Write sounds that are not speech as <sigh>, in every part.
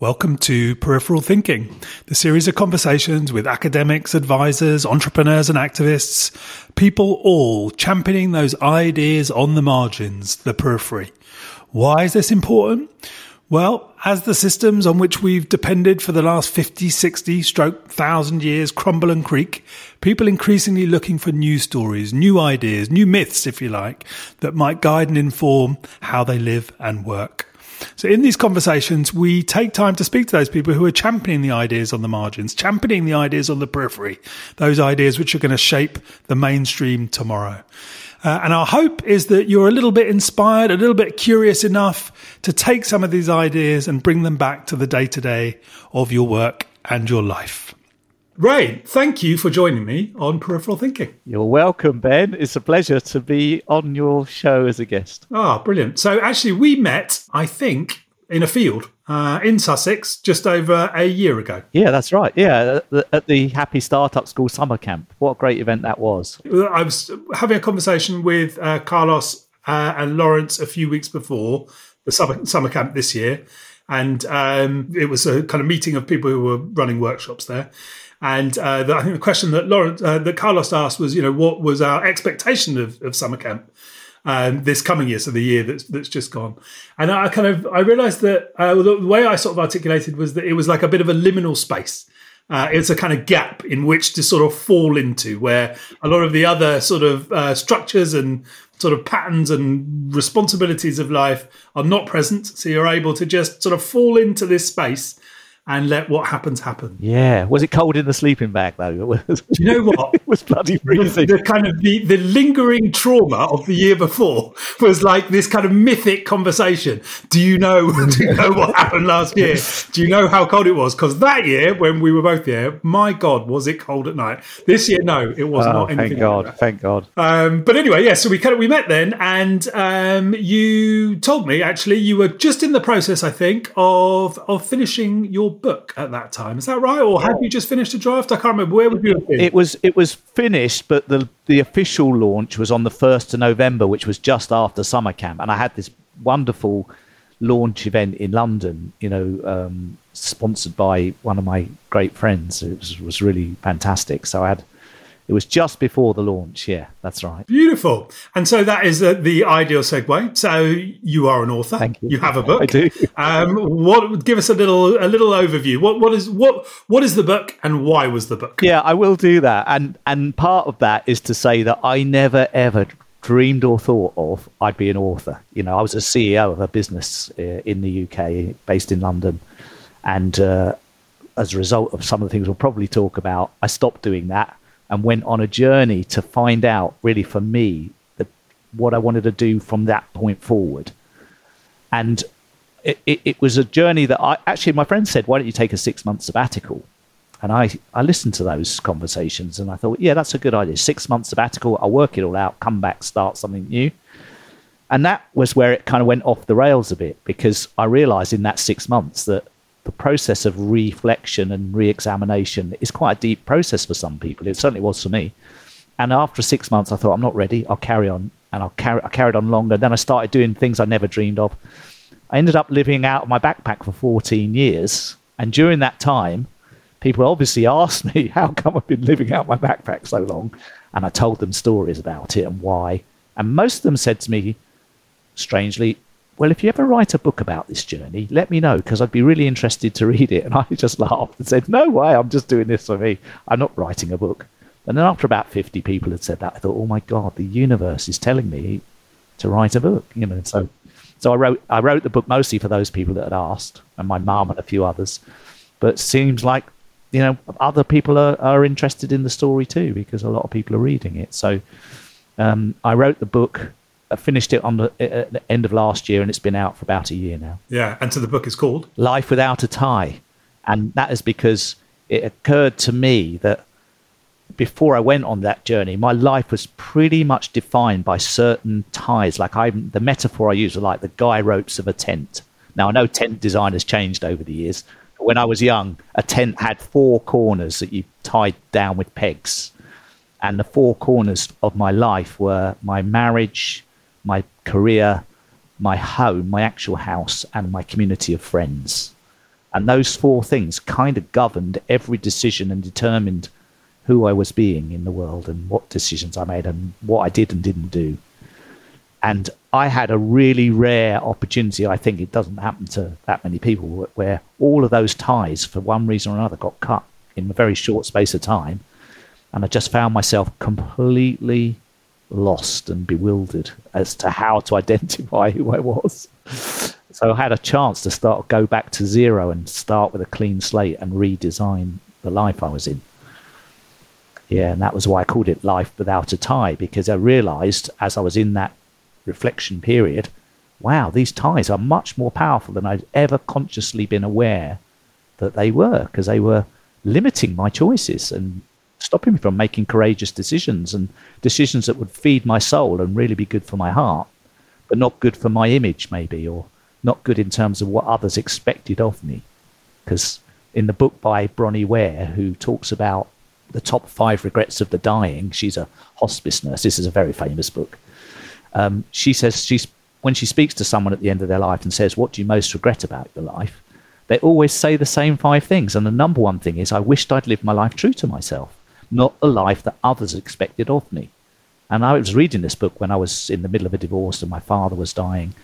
Welcome to Peripheral Thinking, the series of conversations with academics, advisors, entrepreneurs, and activists, people all championing those ideas on the margins, the periphery. Why is this important? Well, as the systems on which we've depended for the last 50, 60, stroke, thousand years crumble and creak, people increasingly looking for new stories, new ideas, new myths, if you like, that might guide and inform how they live and work. So in these conversations, we take time to speak to those people who are championing the ideas on the margins, championing the ideas on the periphery, those ideas which are going to shape the mainstream tomorrow. Uh, and our hope is that you're a little bit inspired, a little bit curious enough to take some of these ideas and bring them back to the day to day of your work and your life. Ray, thank you for joining me on Peripheral Thinking. You're welcome, Ben. It's a pleasure to be on your show as a guest. Ah, oh, brilliant. So, actually, we met, I think, in a field uh, in Sussex just over a year ago. Yeah, that's right. Yeah, at the Happy Startup School summer camp. What a great event that was. I was having a conversation with uh, Carlos uh, and Laurence a few weeks before the summer, summer camp this year. And um, it was a kind of meeting of people who were running workshops there. And uh, the, I think the question that Laurence, uh, that Carlos asked was, you know, what was our expectation of, of summer camp um, this coming year, so the year that's that's just gone. And I kind of I realised that uh, the way I sort of articulated was that it was like a bit of a liminal space. Uh, it's a kind of gap in which to sort of fall into, where a lot of the other sort of uh, structures and sort of patterns and responsibilities of life are not present. So you're able to just sort of fall into this space and let what happens happen. Yeah. Was it cold in the sleeping bag though? <laughs> Do you know what? <laughs> it was bloody freezing. The, the, kind of the, the lingering trauma of the year before <laughs> was like this kind of mythic conversation. Do you know? Do you know what happened last year? Do you know how cold it was? Because that year, when we were both there, my God, was it cold at night? This year, no, it was oh, not. Anything thank God. Like thank God. Um, but anyway, yeah. So we kind of we met then, and um, you told me actually you were just in the process, I think, of of finishing your book at that time. Is that right, or had you just finished a draft? I can't remember. Where would you have been? It was it was finished, but the the official launch was on the first of November, which was just after summer camp, and I had this wonderful launch event in London. You know, um, sponsored by one of my great friends. It was, was really fantastic. So I had it was just before the launch. Yeah, that's right. Beautiful. And so that is uh, the ideal segue. So you are an author. Thank you. You have a book. <laughs> I do. Um, what? Give us a little a little overview. What what is what what is the book and why was the book? Yeah, I will do that. And and part of that is to say that I never ever dreamed or thought of I'd be an author. You know, I was a CEO of a business uh, in the UK based in London, and uh, as a result of some of the things we'll probably talk about, I stopped doing that and went on a journey to find out, really, for me, the, what I wanted to do from that point forward. And it, it, it, was a journey that I actually, my friend said, Why don't you take a six month sabbatical? And I, I listened to those conversations and I thought, yeah, that's a good idea. Six months sabbatical, I'll work it all out, come back, start something new. And that was where it kind of went off the rails a bit because I realized in that six months that the process of reflection and re-examination is quite a deep process for some people. It certainly was for me. And after six months, I thought, I'm not ready. I'll carry on. And I'll carry, I carried on longer. Then I started doing things I never dreamed of. I ended up living out of my backpack for 14 years. And during that time, people obviously <laughs> asked me, how come I've been living out my backpack so long? And I told them stories about it and why. And most of them said to me, strangely, well, if you ever write a book about this journey, let me know because I'd be really interested to read it. And I just laughed and said, no way, I'm just doing this for me. I'm not writing a book. And then after about 50 people had said that, I thought, oh my God, the universe is telling me to write a book, you know. So, so I wrote, I wrote the book mostly for those people that had asked and my mum and a few others. But it seems like, you know, other people are, are interested in the story too because a lot of people are reading it. So um, I wrote the book I finished it on the, at the end of last year, and it's been out for about a year now. Yeah, and so the book is called Life Without a Tie, and that is because it occurred to me that before I went on that journey, my life was pretty much defined by certain ties. Like I, the metaphor I use are like the guy ropes of a tent. Now I know tent design has changed over the years. When I was young, a tent had four corners that you tied down with pegs, and the four corners of my life were my marriage, my career, my home, my actual house, and my community of friends. And those four things kind of governed every decision and determined who I was being in the world and what decisions I made and what I did and didn't do. And I had a really rare opportunity. I think it doesn't happen to that many people where all of those ties, for one reason or another, got cut in a very short space of time. And I just found myself completely lost and bewildered as to how to <laughs> identify who I was. So I had a chance to start go back to zero and start with a clean slate and redesign the life I was in. Yeah, and that was why I called it Life Without a Tie, because I realized as I was in that reflection period, wow, these ties are much more powerful than I'd ever consciously been aware that they were, because they were limiting my choices and stopping me from making courageous decisions and decisions that would feed my soul and really be good for my heart, but not good for my image, maybe, or not good in terms of what others expected of me. Because in the book by Bronnie Ware, who talks about the top five regrets of the dying, she's a hospice nurse. This is a very famous book. Um, she says she's when she speaks to someone at the end of their life and says, "What do you most regret about your life?" They always say the same five things, and the number one thing is, "I wished I'd lived my life true to myself, not the life that others expected of me." And I was reading this book when I was in the middle of a divorce and my father was dying,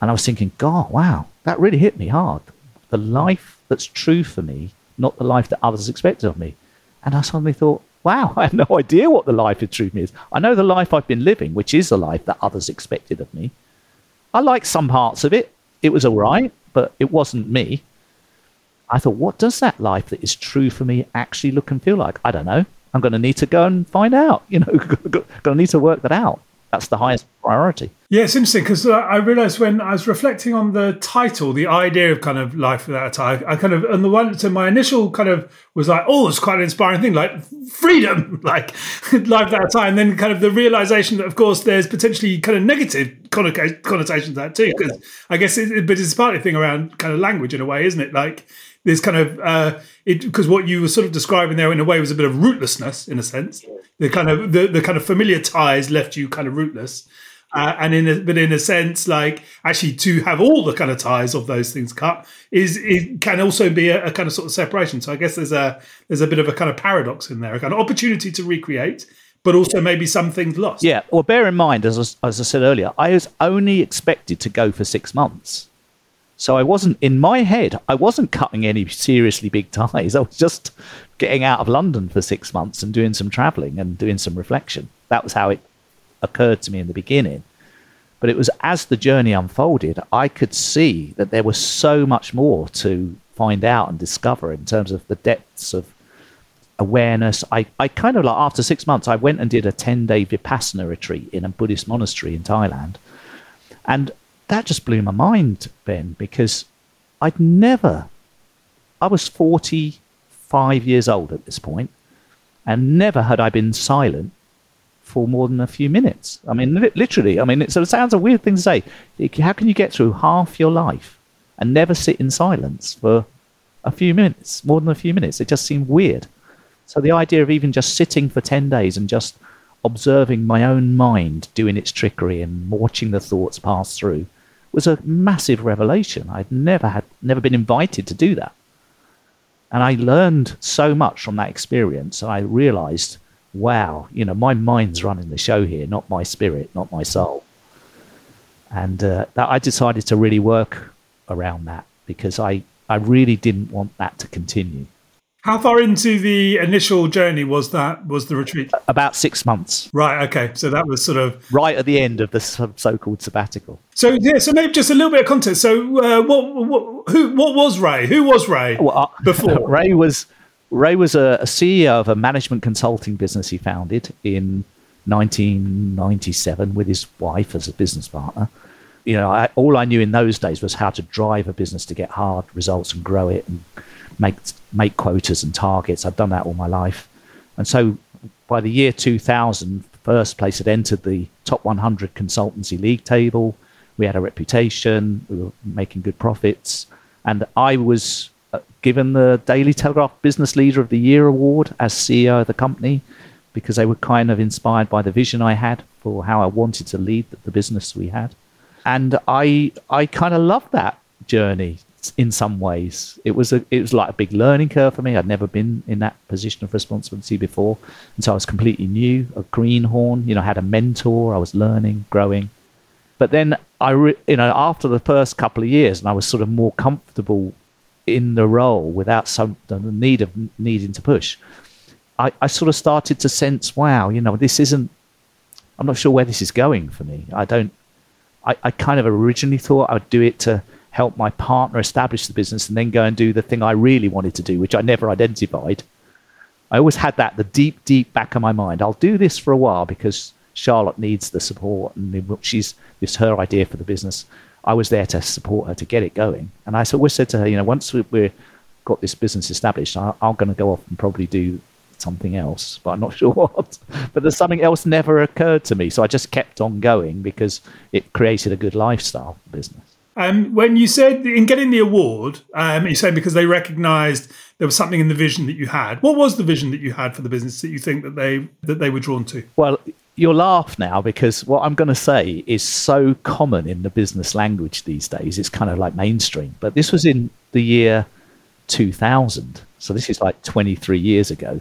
and I was thinking, "God, wow, that really hit me hard. The life that's true for me, not the life that others expected of me." And I suddenly thought, wow, <laughs> I have no idea what the life of truth is. I know the life I've been living, which is the life that others expected of me. I like some parts of it. It was all right, but it wasn't me. I thought, what does that life that is true for me actually look and feel like? I don't know. I'm going to need to go and find out. <laughs> You know, <laughs> going to need to work that out that's the highest priority. Yeah, it's interesting because uh, I realized when I was reflecting on the title, the idea of kind of life without a tie, I kind of, and the one, so my initial kind of was like, oh, it's quite an inspiring thing, like freedom, <laughs> like life without a tie. And then kind of the realization that, of course, there's potentially kind of negative connotations to that too, because I guess it, but it's partly a thing around kind of language in a way, isn't it? Like, there's kind of uh, it because what you were sort of describing there in a way was a bit of rootlessness in a sense. The kind of the, the kind of familiar ties left you kind of rootless, uh, and in a, but in a sense, like actually to have all the kind of ties of those things cut is it can also be a, a kind of sort of separation. So I guess there's a there's a bit of a kind of paradox in there, a kind of opportunity to recreate, but also maybe some things lost. Yeah. Well, bear in mind, as as I said earlier, I was only expected to go for six months. So I wasn't in my head. I wasn't cutting any seriously big ties. I was just getting out of London for six months and doing some travelling and doing some reflection. That was how it occurred to me in the beginning. But it was as the journey unfolded, I could see that there was so much more to find out and discover in terms of the depths of awareness. I, I kind of like after six months, I went and did a 10 day Vipassana retreat in a Buddhist monastery in Thailand. And that just blew my mind, Ben, because I'd never, I was 45 years old at this point, and never had I been silent for more than a few minutes. I mean, li- literally, I mean, it, so it sounds a weird thing to say. How can you get through half your life and never sit in silence for a few minutes, more than a few minutes? It just seemed weird. So the idea of even just sitting for 10 days and just observing my own mind doing its trickery and watching the thoughts pass through was a massive revelation. I'd never had never been invited to do that. And I learned so much from that experience. I realized, wow, you know, my mind's running the show here, not my spirit, not my soul. And uh, that I decided to really work around that because I, I really didn't want that to continue. How far into the initial journey was that? Was the retreat? About six months. Right. Okay. So that was sort of right at the end of the so-called sabbatical. So yeah. So maybe just a little bit of context. So uh, what, what, who, what was Ray? Who was Ray well, uh, <laughs> before? Ray was Ray was a, a CEO of a management consulting business he founded in 1997 with his wife as a business partner. You know, I, all I knew in those days was how to drive a business to get hard results and grow it and make make quotas and targets. I've done that all my life, and so by the year 2000, first place had entered the top 100 consultancy league table. We had a reputation. We were making good profits, and I was uh, given the Daily Telegraph Business Leader of the Year award as CEO of the company because they were kind of inspired by the vision I had for how I wanted to lead the business we had. And I I kind of loved that journey in some ways. It was a it was like a big learning curve for me. I'd never been in that position of responsibility before, and so I was completely new. A greenhorn, you know, I had a mentor. I was learning, growing. But then I, re- you know, after the first couple of years, and I was sort of more comfortable in the role without some the need of needing to push. I, I sort of started to sense, wow, you know, this isn't. I'm not sure where this is going for me. I don't. I, I kind of originally thought I would do it to help my partner establish the business and then go and do the thing I really wanted to do, which I never identified. I always had that the deep, deep back of my mind. I'll do this for a while because Charlotte needs the support and she's this her idea for the business. I was there to support her to get it going. And I always said to her, you know, once we, have got this business established, I, I'm going to go off and probably do something else, but I'm not <laughs> sure what. But there's something else never occurred to me. So I just kept on going because it created a good lifestyle business. Um, when you said in getting the award, um, you said because they recognised there was something in the vision that you had. What was the vision that you had for the business that you think that they that they were drawn to? Well, you'll laugh now because what I'm going to say is so common in the business language these days. It's kind of like mainstream. But this was in the year 2000, so this is like 23 years ago.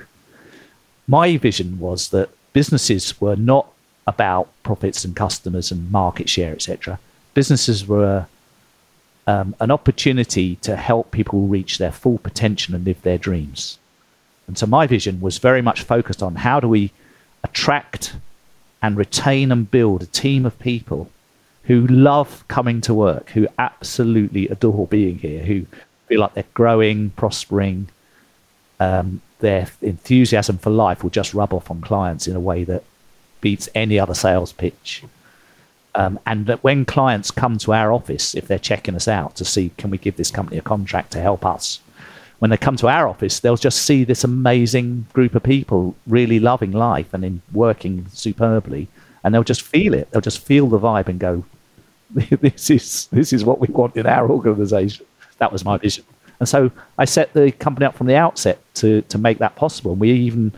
My vision was that businesses were not about profits and customers and market share, etc. Businesses were um, an opportunity to help people reach their full potential and live their dreams. And so my vision was very much focused on how do we attract and retain and build a team of people who love coming to work, who absolutely adore being here, who feel like they're growing, prospering. Um, their enthusiasm for life will just rub off on clients in a way that beats any other sales pitch. Um, and that when clients come to our office, if they're checking us out to see can we give this company a contract to help us, when they come to our office, they'll just see this amazing group of people really loving life and in working superbly, and they'll just feel it. They'll just feel the vibe and go, <laughs> "This is this is what we want in our organisation." That was my vision, and so I set the company up from the outset to to make that possible. And we even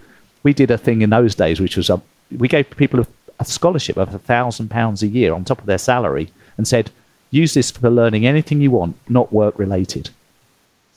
we did a thing in those days, which was a, we gave people a a scholarship of a thousand pounds a year on top of their salary and said, use this for learning anything you want, not work related.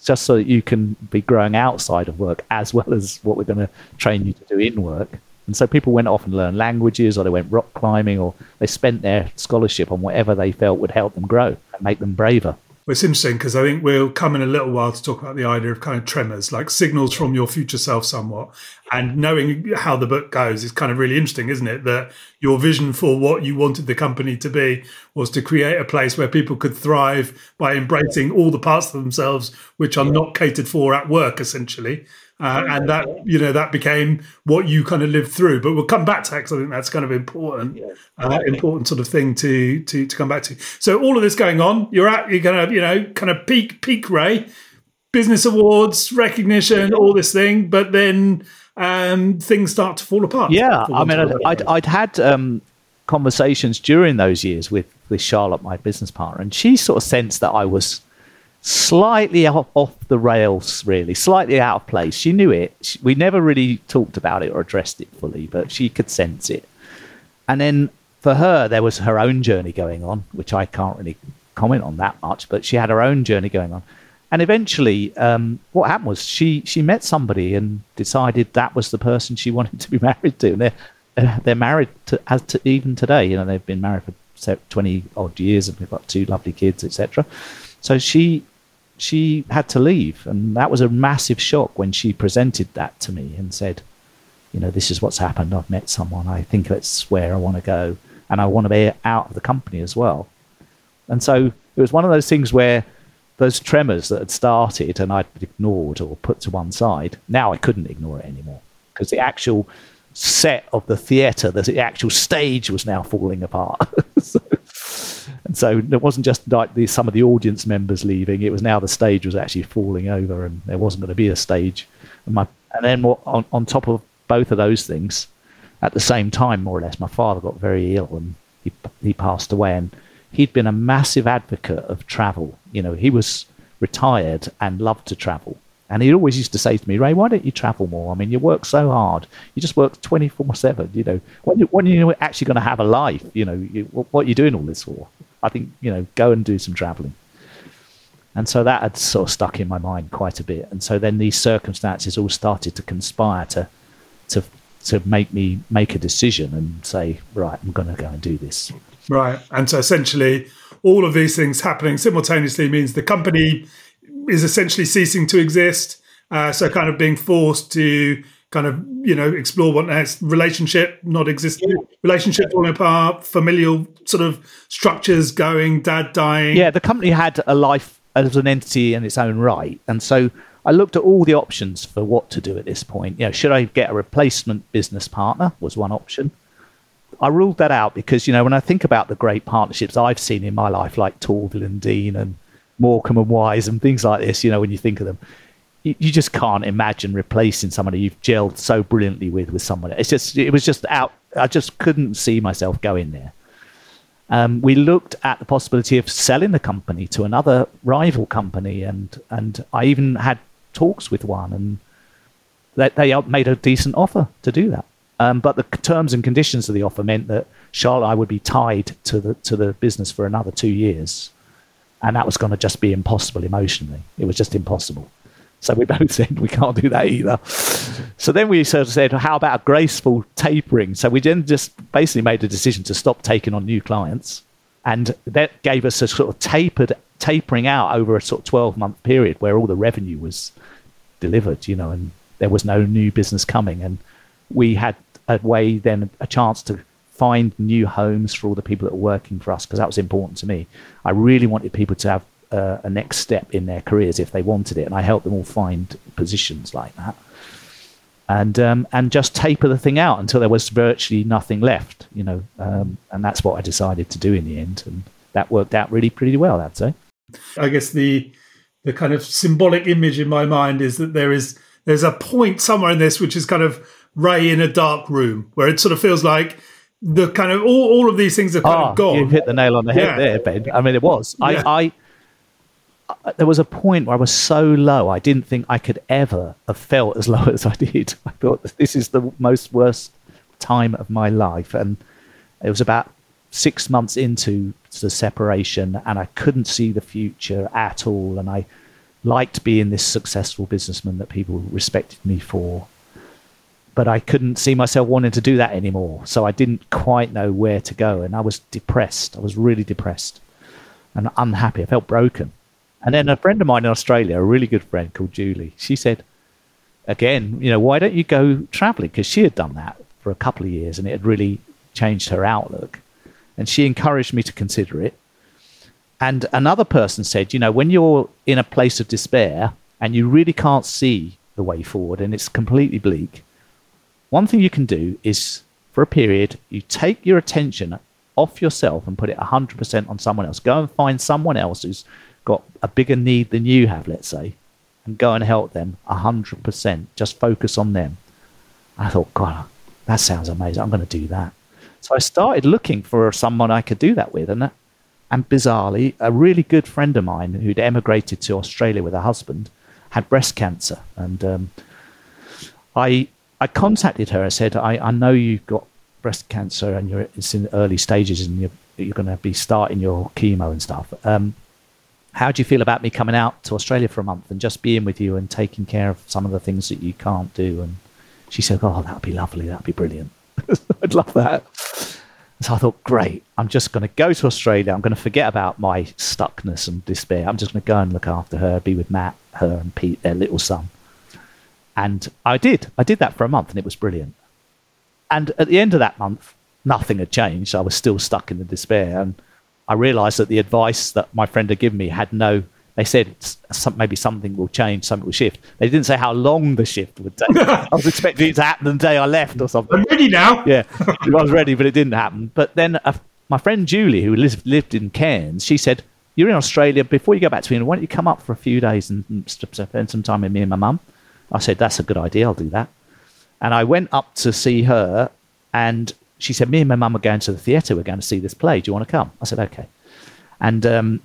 Just so that you can be growing outside of work as well as what we're going to train you to do in work. And so people went off and learned languages, or they went rock climbing, or they spent their scholarship on whatever they felt would help them grow and make them braver. Well, it's interesting because I think we'll come in a little while to talk about the idea of kind of tremors, like signals from your future self, somewhat. And knowing how the book goes is kind of really interesting, isn't it? That your vision for what you wanted the company to be was to create a place where people could thrive by embracing all the parts of themselves which are not catered for at work, essentially. Uh, and that you know that became what you kind of lived through. But we'll come back to that because I think that's kind of important, uh, important sort of thing to to to come back to. So all of this going on, you're at you're gonna you know kind of peak peak Ray, business awards, recognition, all this thing, but then um, things start to fall apart. Yeah, I mean, I'd, I'd, I'd had um, conversations during those years with with Charlotte, my business partner, and she sort of sensed that I was slightly off, the rails, really, slightly out of place. She knew it. We never really talked about it or addressed it fully, but she could sense it. And then for her, there was her own journey going on, which I can't really comment on that much, but she had her own journey going on. And eventually, um, what happened was she she met somebody and decided that was the person she <laughs> wanted to be married to. And they're uh, they're married to, as to even today. You know, they've been married for twenty odd years and they've got two lovely kids, etc. So she she had to leave. And that was a massive shock when she presented that to me and said, you know, this is what's happened. I've met someone. I think that's where I want to go. And I want to be out of the company as well. And so it was one of those things where those tremors that had started and I'd ignored or put to one side, now I couldn't ignore it anymore because the actual set of the theatre, the actual stage was now falling apart. <laughs> so, and so it wasn't just like the, some of the audience members leaving; it was now the stage was actually falling over, and there wasn't going to be a stage. And, my, and then on, on top of both of those things, at the same time, more or less, my father got very ill and he he passed away, and he'd been a massive advocate of travel. You know, he was retired and loved to travel. And he always used to say to me, Ray, why don't you travel more? I mean, you work so hard. You just work 24 7. You know, when, you, when you're actually going to have a life, you know, you, what, are you doing all this for? I think, you know, go and do some traveling. And so that had sort of stuck in my mind quite a bit. And so then these circumstances all started to conspire to to to make me make a decision and say, right, I'm going to go and do this. Right. And so essentially, all of these things happening simultaneously means the company is essentially ceasing to exist. Uh, so kind of being forced to kind of you know explore what next. Relationship not existing relationship falling apart. Familial sort of structures going dad dying. Yeah the company had a life as an entity in its own right. And so i looked at all the options for what to do at this point. You know should i get a replacement business partner was one option. I ruled that out because you know when i think about the great partnerships i've seen in my life like Torvill and Dean and Morecambe and Wise and things like this you know when you think of them you, just can't imagine replacing somebody you've gelled so brilliantly with with someone. It's just it was just out. I just couldn't see myself going there. Um, we looked at the possibility of selling the company to another rival company, and and I even had talks with one, and they, they made a decent offer to do that. Um, but the terms and conditions of the offer meant that Charlotte I would be tied to the to the business for another two years, and that was going to just be impossible emotionally. It was just impossible. So we both <laughs> said we can't do that either. So then we sort of said, how about a graceful tapering? So we then just basically made a decision to stop taking on new clients. And that gave us a sort of tapered, tapering out over a sort of 12 month period where all the revenue was delivered, you know, and there was no new business coming. And we had a way then, a chance to find new homes for all the people that were working for us because that was important to me. I really wanted people to have uh, a next step in their careers if they wanted it, and I helped them all find positions like that, and um, and just taper the thing out until there was virtually nothing left, you know, um, and that's what I decided to do in the end, and that worked out really pretty well, I'd say. I guess the the kind of symbolic image in my mind is that there is there's a point somewhere in this which is kind of Ray in a dark room where it sort of feels like the kind of all, all of these things are kind oh, of gone. You've hit the nail on the head yeah. there, Ben. I mean, it was. Yeah. I, I there was a point where I was so low, I didn't think I could ever have felt as <laughs> low as I did. I thought this is the most worst time of my life, and it was about six months into the separation, and I couldn't see the future at all. And I liked being this successful businessman that people respected me for, but I couldn't see myself wanting to do that anymore. So I didn't quite know where to go, and I was depressed. I was really depressed and unhappy. I felt broken. And then a friend of mine in Australia, a really good friend called Julie, she said, again, you know, why don't you go traveling? Because she had done that for a couple of years and it had really changed her outlook. And she encouraged me to consider it. And another person said, you know, when you're in a place of despair and you really can't see the way forward and it's completely bleak, one thing you can do is for a period, you take your attention off yourself and put it 100% on someone else. Go and find someone else who's got a bigger need than you have, let's say, and go and help them 100%. Just focus on them. I thought, God, that sounds amazing. I'm going to do that. So I started looking for someone I could do that with. And, and bizarrely, a really good friend of mine who'd emigrated to Australia with her husband had breast cancer. And um, I, I contacted her. I said, I, I know you've got breast cancer and you're, it's in early stages and you're, you're going to be starting your chemo and stuff. Um, how do you feel about me coming out to Australia for a month and just being with you and taking care of some of the things that you can't do? And she said, Oh, that'd be lovely. That'd be brilliant. <laughs> I'd love that. So I thought, great. I'm just going to go to Australia. I'm going to forget about my stuckness and despair. I'm just going to go and look after her, be with Matt, her, and Pete, their little son. And I did. I did that for a month and it was brilliant. And at the end of that month, nothing had changed. I was still stuck in the despair. And I realised that the advice that my friend had given me had no. They said some, maybe something will change, something will shift. They didn't say how long the shift would take. <laughs> I was expecting it to happen the day I left or something. I'm ready now. Yeah, I was ready, but it didn't happen. But then uh, my friend Julie, who lived, lived in Cairns, she said, "You're in Australia. Before you go back to England, why don't you come up for a few days and, and spend some time with me and my mum?" I said, "That's a good idea. I'll do that." And I went up to see her, and she said, Me and my mum are going to the theatre. We're going to see this play. Do you want to come? I said, Okay. And um,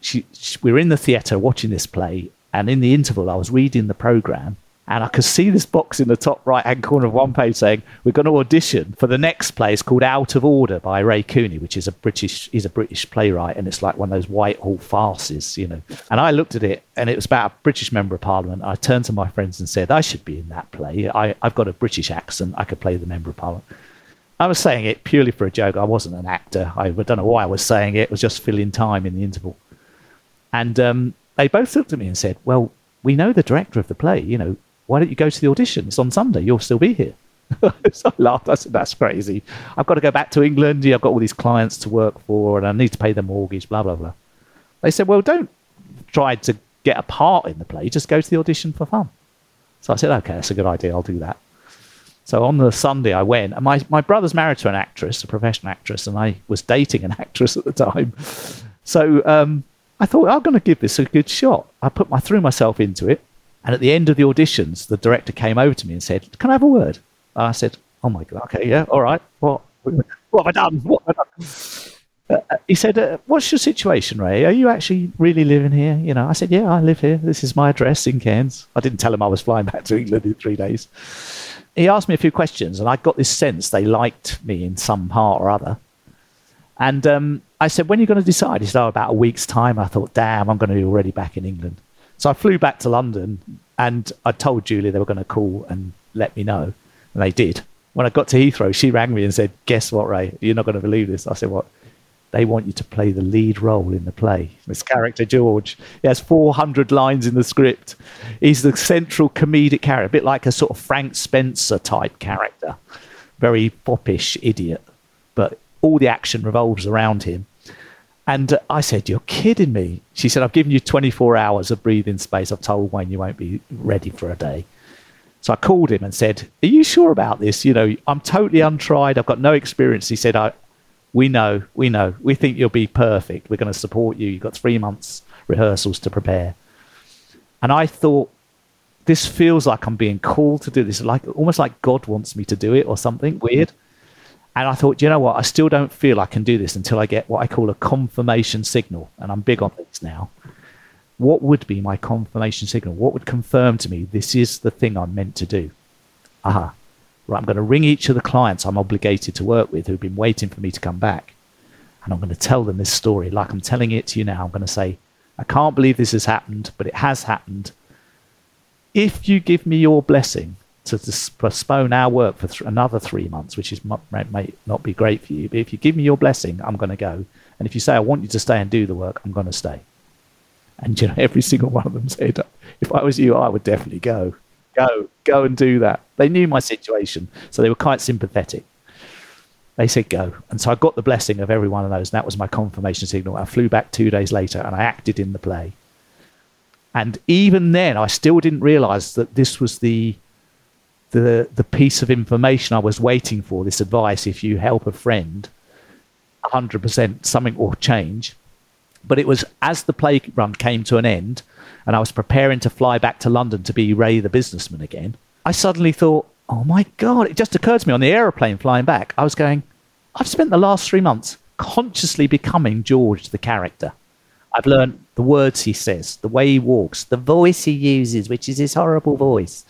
she, she, we were in the theatre watching this play. And in the interval, I was reading the programme. And I could see this box in the top right hand corner of one page saying, We're going to audition for the next play. It's called Out of Order by Ray Cooney, which is a British he's a British playwright, and it's like one of those Whitehall farces, you know. And I looked at it and it was about a British member of parliament. I turned to my friends and said, I should be in that play. I, I've got a British accent, I could play the member of parliament. I was saying it purely for a joke. I wasn't an actor. I don't know why I was saying it. It was just filling time in the interval. And um, they both looked at me and said, Well, we know the director of the play. You know, why don't you go to the audition? It's on Sunday. You'll still be here. <laughs> so I laughed. I said, That's crazy. I've got to go back to England. I've got all these clients to work for and I need to pay the mortgage, blah, blah, blah. They said, Well, don't try to get a part in the play. Just go to the audition for fun. So I said, Okay, that's a good idea. I'll do that. So on the Sunday, I went, and my, my brother's married to an actress, a professional actress, and I was dating an <laughs> actress at the time. So um, I thought, I'm going to give this a good shot. I put my threw myself into it, and at the end of the auditions, the director came over to me and said, "Can I have a word?" And I said, "Oh my god, okay, yeah, all right. What what have I done? What have I done?" Uh, he said, uh, "What's your situation, Ray? Are you actually really living here?" You know, I said, "Yeah, I live here. This is my address in Cairns." I didn't tell him I was flying back to England in three days. He asked me a few questions, and I got this sense they liked me in some part or other. And um, I said, "When are you going to decide?" He said, "Oh, about a week's time." I thought, "Damn, I'm going to be already back in England." So I flew back to London, and I told Julie they were going to call and let me know, and they did. When I got to Heathrow, she rang me and said, "Guess what, Ray? You're not going to believe this." I said, "What?" They want you to play the lead role in the play. This character, George, he has 400 lines in the script. He's the central comedic character, a bit like a sort of Frank Spencer type character, very foppish idiot, but all the action revolves around him. And uh, I said, You're kidding me. She said, I've given you 24 hours of breathing space. I've told Wayne you won't be ready for a day. So I called him and said, Are you sure about this? You know, I'm totally untried. I've got no experience. He said, I, We know, we know. We think you'll be perfect. We're going to support you. You've got three months rehearsals to prepare. And I thought, this feels like I'm being called to do this, like almost like God wants me to do it or something weird. And I thought, you know what? I still don't feel I can do this until I get what I call a confirmation signal. And I'm big on this now. What would be my confirmation signal? What would confirm to me this is the thing I'm meant to do? Aha. Right, I'm going to ring each of the clients I'm obligated to work with who've been waiting for me to come back. And I'm going to tell them this story like I'm telling it to you now. I'm going to say, I can't believe this has happened, but it has happened. If you give me your blessing, to postpone our work for th- another three months, which is may, not be great for you. But if you give me your blessing, I'm going to go. And if you say I want you to stay and do the work, I'm going to stay. And you know, every single one of them said, "If I was you, I would definitely go, go, go and do that." They knew my situation, so they were quite sympathetic. They said go, and so I got the blessing of every one of those, and that was my confirmation signal. I flew back two days later, and I acted in the play. And even then, I still didn't realise that this was the the the piece of information I was waiting for, this advice, if you help a friend, 100% something will change. But it was as the play run came to an end and I was preparing to fly back to London to be Ray the businessman again, I suddenly thought, oh my God, it just occurred to me on the aeroplane flying back. I was going, I've spent the last three months consciously becoming George the character. I've learned the words he says, the way he walks, the voice he uses, which is his horrible voice.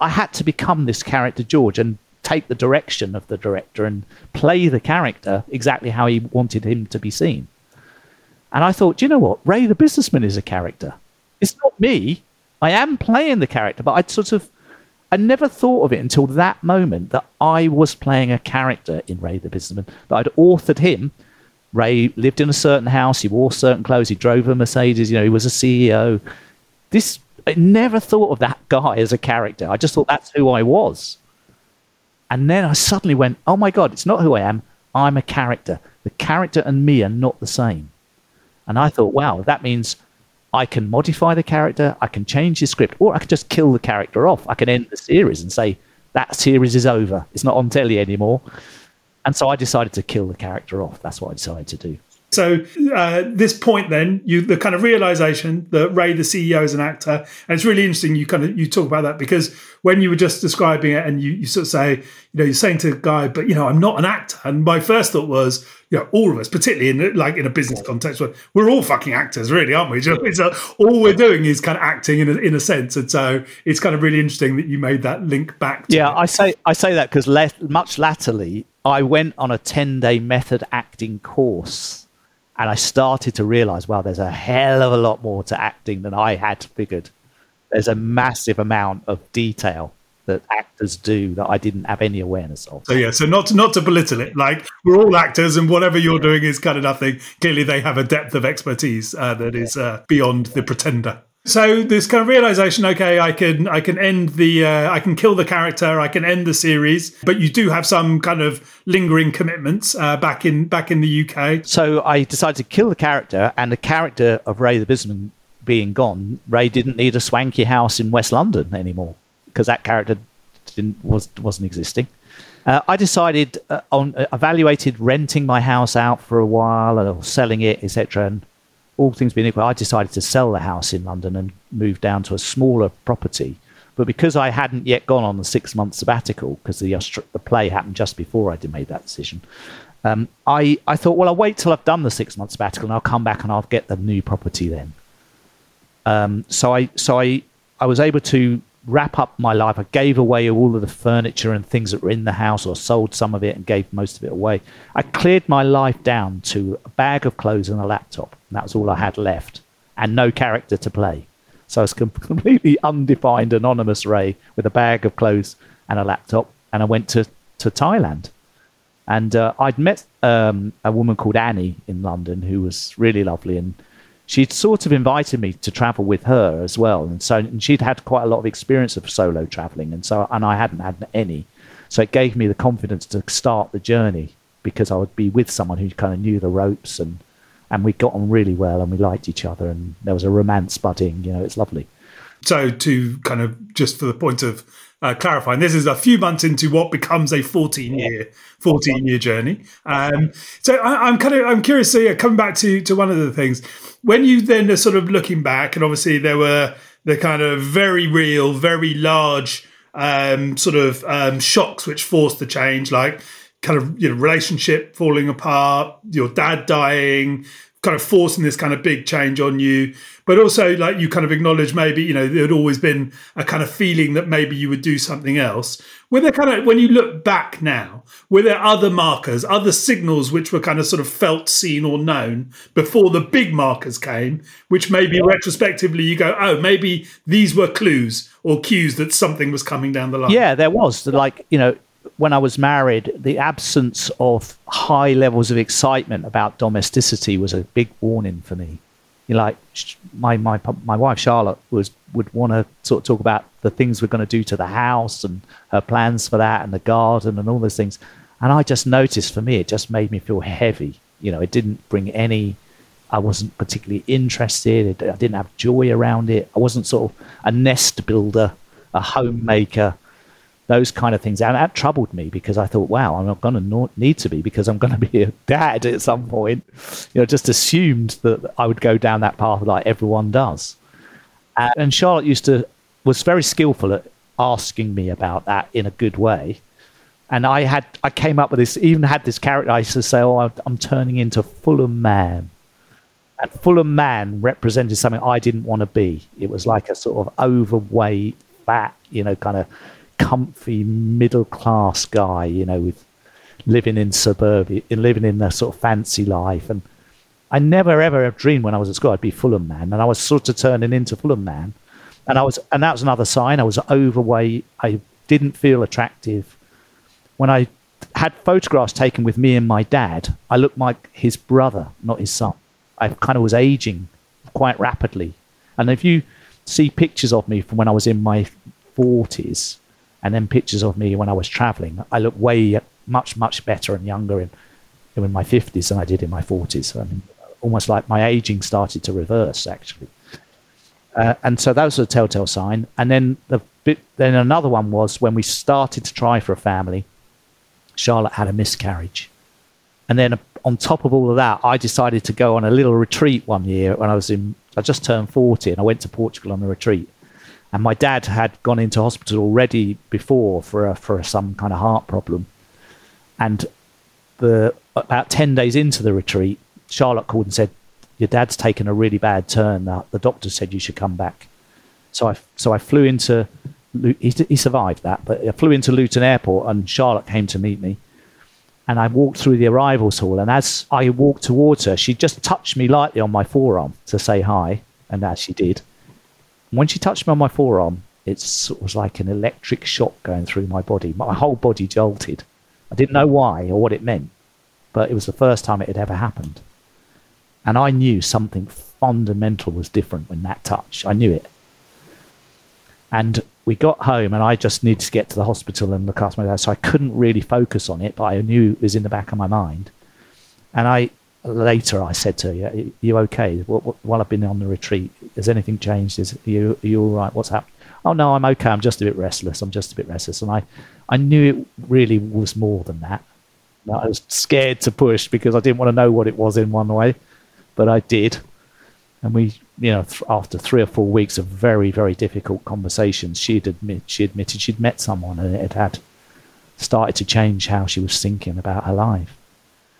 I had to become this character George and take the direction of the director and play the character exactly how he wanted him to be seen. And I thought, you know what? Ray the businessman is a character. It's not me. I am playing the character, but I'd sort of I never thought of it until that moment that I was playing a character in Ray the businessman, that I'd authored him. Ray lived in a certain house, he wore certain clothes, he drove a Mercedes, you know, he was a CEO. This I never thought of that guy as a character. I just thought that's who I was. And then I suddenly went, oh my God, it's not who I am. I'm a character. The character and me are not the same. And I thought, wow, that means I can modify the character, I can change the script, or I can just kill the character off. I can end the series and say, that series is over. It's not on telly anymore. And so I decided to kill the character off. That's what I decided to do. So uh, this point, then you the kind of realization that Ray, the CEO, is an actor, and it's really interesting. You kind of you talk about that because when you were just describing it, and you, you sort of say, you know, you're saying to the guy, but you know, I'm not an actor, and my first thought was, you know, all of us, particularly in like in a business context, where we're all fucking actors, really, aren't we? <laughs> It's a, all we're doing is kind of acting in a, in a sense, and so it's kind of really interesting that you made that link back. To Yeah, it. I say I say that because le- much latterly, I went on a ten day method acting course and I started to realize, wow, there's a hell of a lot more to acting than I had figured. There's a massive amount of detail that actors do that I didn't have any awareness of. So yeah, so not to, not to belittle it, like we're all actors, and whatever you're doing is kind of nothing. Clearly, they have a depth of expertise uh, that is uh, beyond the pretender. So this kind of realization, okay, I can I can end the uh, I can kill the character, I can end the series, but you do have some kind of lingering commitments uh, back in back in the UK. So I decided to kill the character, and the character of Ray the businessman being gone, Ray didn't need a swanky house in West London anymore because that character didn't was wasn't existing. Uh, I decided uh, on uh, evaluated renting my house out for a while or selling it, etc. And all things being equal, I decided to sell the house in London and move down to a smaller property. But because I hadn't yet gone on the six month sabbatical, because the, the play happened just before I made that decision, um, I, I thought, well, I'll wait till I've done the six month sabbatical and I'll come back and I'll get the new property then. Um, so I so I I was able to wrap up my life. I gave away all of the furniture and things that were in the house, or sold some of it and gave most of it away. I cleared my life down to a bag of clothes and a laptop. And that was all I had left, and no character to play. So I was <laughs> completely undefined, anonymous Ray with a bag of clothes and a laptop, and I went to, to Thailand. And uh, I'd met um, a woman called Annie in London who was really lovely, and she'd sort of invited me to travel with her as well. And so and she'd had quite a lot of experience of solo traveling, and so and I hadn't had any. So it gave me the confidence to start the journey because I would be with someone who kind of knew the ropes and and we got on really well and we liked each other and there was a romance budding. You know, it's lovely. So to kind of just for the point of uh, clarifying, this is a few months into what becomes a 14 year 14 year journey. Um, so I, am kind of I'm curious. So yeah, coming back to to one of the things when you then are sort of looking back, and obviously there were the kind of very real, very large um, sort of um, shocks which forced the change, like kind of you know relationship falling apart, your dad dying, kind of forcing this kind of big change on you. But also, like you kind of acknowledge maybe you know there had always been a kind of feeling that maybe you would do something else. Were there kind of when you look back now, were there other markers, other signals which were kind of sort of felt, seen, or known before the big markers came, which maybe yeah. retrospectively you go, oh, maybe these were clues or cues that something was coming down the line. Yeah, there was. Like you know, when I was married, the absence of high levels of excitement about domesticity was a big warning for me. You know, like my my my wife Charlotte was would want to sort of talk about the things we're going to do to the house and her plans for that and the garden and all those things, and I just noticed for me it just made me feel heavy. You know, it didn't bring any. I wasn't particularly interested. I didn't have joy around it. I wasn't sort of a nest builder, a homemaker those kind of things. And that troubled me because I thought, wow, I'm not going to need to be because I'm going to be a dad at some point. You know, just assumed that I would go down that path like everyone does. And Charlotte used to was very skillful at asking me about that in a good way. And I had I came up with this, even had this character. I used to say, "Oh, I'm turning into Fulham Man." And Fulham Man represented something I didn't want to be. It was like a sort of overweight, fat, you know, kind of comfy middle class guy, you know, with living in suburbia, living in a sort of fancy life. And I never ever dreamed when I was at school I'd be Fulham man, and I was sort of turning into Fulham man. And I was, and that was another sign. I was overweight. I didn't feel attractive. When I had photographs taken with me and my dad, I looked like his brother, not his son. I kind of was aging quite rapidly. And if you see pictures of me from when I was in my 40s, and then pictures of me when I was traveling. I look way much much better and younger in in my fifties than I did in my forties. I mean, almost like my aging started to reverse actually. Uh, and so that was a telltale sign. And then the bit, then another one was when we started to try for a family. Charlotte had a miscarriage, And then on top of all of that, I decided to go on a little retreat one year when I was in, I just turned 40 and I went to Portugal on a retreat. And my dad had gone into hospital already before for a, for a, some kind of heart problem. And the about 10 days into the retreat, Charlotte called and said, Your dad's taken a really bad turn. The, the doctor said you should come back. So I, so I flew into, he, he survived that, but I flew into Luton Airport and Charlotte came to meet me and I walked through the arrivals hall. And as I walked towards her, she just touched me lightly on my forearm to say hi, and as she did, when she touched me on my forearm, it was like an electric shock going through my body. My whole body jolted. I didn't know why or what it meant, but it was the first time it had ever happened. And I knew something fundamental was different when that touch. I knew it. And we got home and I just needed to get to the hospital and look after my dad. So I couldn't really focus on it, but I knew it was in the back of my mind. And I later I said to her, "Are you okay? While I've been on the retreat, has anything changed? Is are you are you all right? What's happened?" Oh no, I'm okay. I'm just a bit restless. I'm just a bit restless. And I, I knew it really was more than that. I was scared to push because I didn't want to know what it was in one way, but I did. And we you know, th- after three or four weeks of very, very difficult conversations, she'd admit she admitted she'd met someone and it had started to change how she was thinking about her life.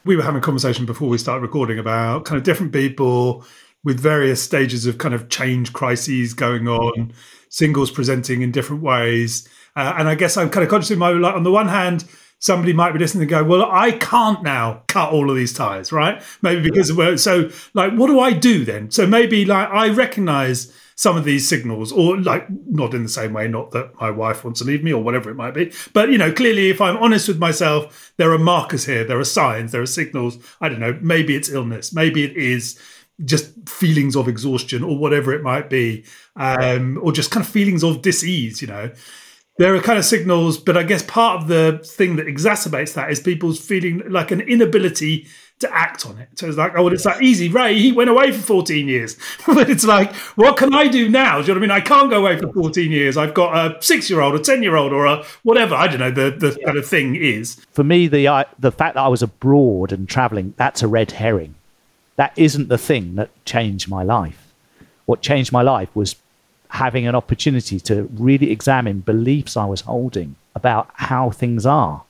We were having a conversation before we started recording about kind of different people with various stages of kind of change crises going on, singles presenting in different ways. Uh, and I guess I'm kind of conscious of my like on the one hand, somebody might be listening and go, well, I can't now cut all of these ties, right? Maybe because yeah. of so like, what do I do then? So maybe like I recognize some of these signals or like not in the same way, not that my wife wants to leave me or whatever it might be. But you know, clearly if I'm honest with myself, there are markers here, there are signs, there are signals. I don't know, maybe it's illness, maybe it is just feelings of exhaustion or whatever it might be, um, or just kind of feelings of disease, you know there are kind of signals, but I guess part of the thing that exacerbates that is people's feeling like an inability to act on it. So it's like, oh, well, it's like easy. Ray, he went away for 14 years. <laughs> but it's like, what can I do now? Do you know what I mean? I can't go away for 14 years. I've got a six year old, a 10 year old, or a whatever. I don't know, the, the yeah. kind of thing is. For me, the, the fact that I was abroad and traveling, that's a red herring. That isn't the thing that changed my life. What changed my life was having an opportunity to really examine beliefs I was holding about how things are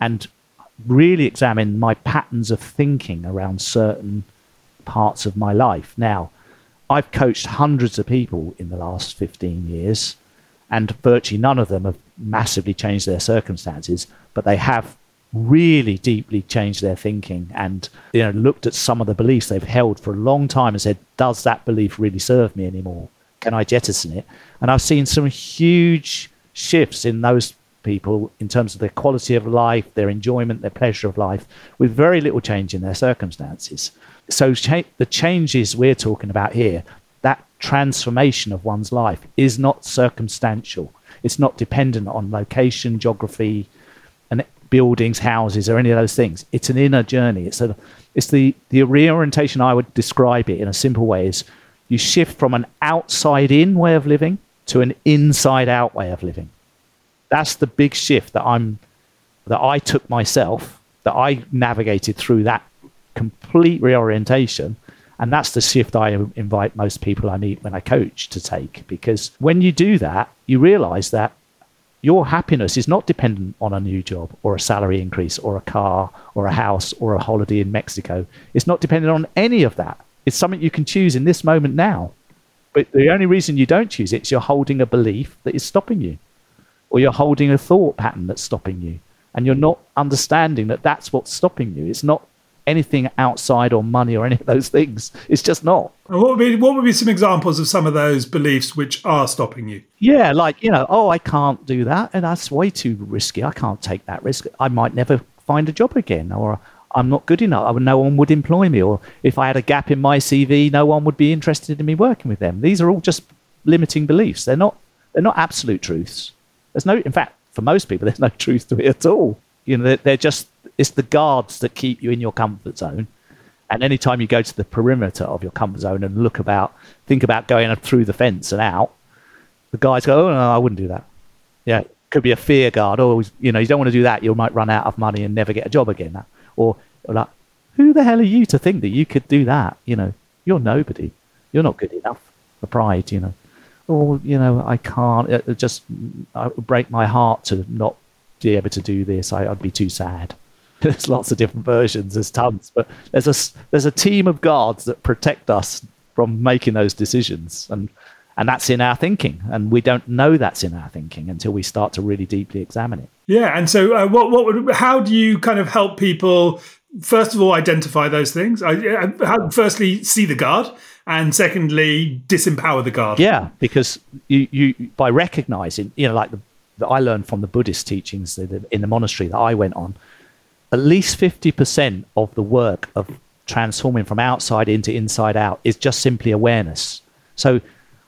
and really examine my patterns of thinking around certain parts of my life. Now, I've coached hundreds of people in the last 15 years, and virtually none of them have massively changed their circumstances, but they have really deeply changed their thinking and you know looked at some of the beliefs they've held for a long time and said does that belief really serve me anymore can I jettison it? And I've seen some huge shifts in those people in terms of their quality of life, their enjoyment, their pleasure of life, with very little change in their circumstances. So cha- the changes we're talking about here, that transformation of one's life, is not circumstantial. It's not dependent on location, geography, and buildings, houses, or any of those things. It's an inner journey. It's a, it's the the reorientation I would describe it in a simple way is you shift from an outside in way of living to an inside out way of living. That's the big shift that I'm that I took myself, that I navigated through that complete reorientation. And that's the shift I invite most people I meet when I coach to take. Because when you do that, you realize that your happiness is not dependent on a new job or a salary increase or a car or a house or a holiday in Mexico. It's not dependent on any of that. It's something you can choose in this moment now. But the only reason you don't choose it is you're holding a belief that is stopping you, or you're holding a thought pattern that's stopping you, and you're not understanding that that's what's stopping you. It's not anything outside or money or any of those things. It's just not. And what would be what would be some examples of some of those beliefs which are stopping you? Yeah, like you know, oh, I can't do that, and that's way too risky. I can't take that risk. I might never find a job again, or I'm not good enough. No one would employ me. Or if I had a gap in my CV, no one would be interested in me working with them. These are all just limiting beliefs. They're not, they're not absolute truths. There's no, in fact, for most people, <laughs> there's no truth to it at all. You know, they're, they're just, it's the guards that keep you in your comfort zone. And anytime you go to the perimeter of your comfort zone and look about, think about going through the fence and out, the guys go, oh, no, I wouldn't do that. Yeah, could be a fear guard. Oh, you know, you don't want to do that. You might run out of money and never get a job again or, or like who the hell are you to think that you could do that? You know, you're nobody. You're not good enough for pride, you know. Or, you know, I can't, it just it would break my heart to not be able to do this. I, I'd be too sad. <laughs> There's lots of different versions, there's tons, but there's a, there's a team of guards that protect us from making those decisions. And, and that's in our thinking. And we don't know that's in our thinking until we start to really deeply examine it. Yeah. And so, uh, what, what would, how do you kind of help people first of all identify those things. I, uh, I, firstly see the guard and secondly disempower the guard. Yeah because you, you by recognizing you know like the, i learned from the buddhist teachings the, in the monastery that i went on at least 50% of the work of transforming from outside into inside out is just simply awareness. So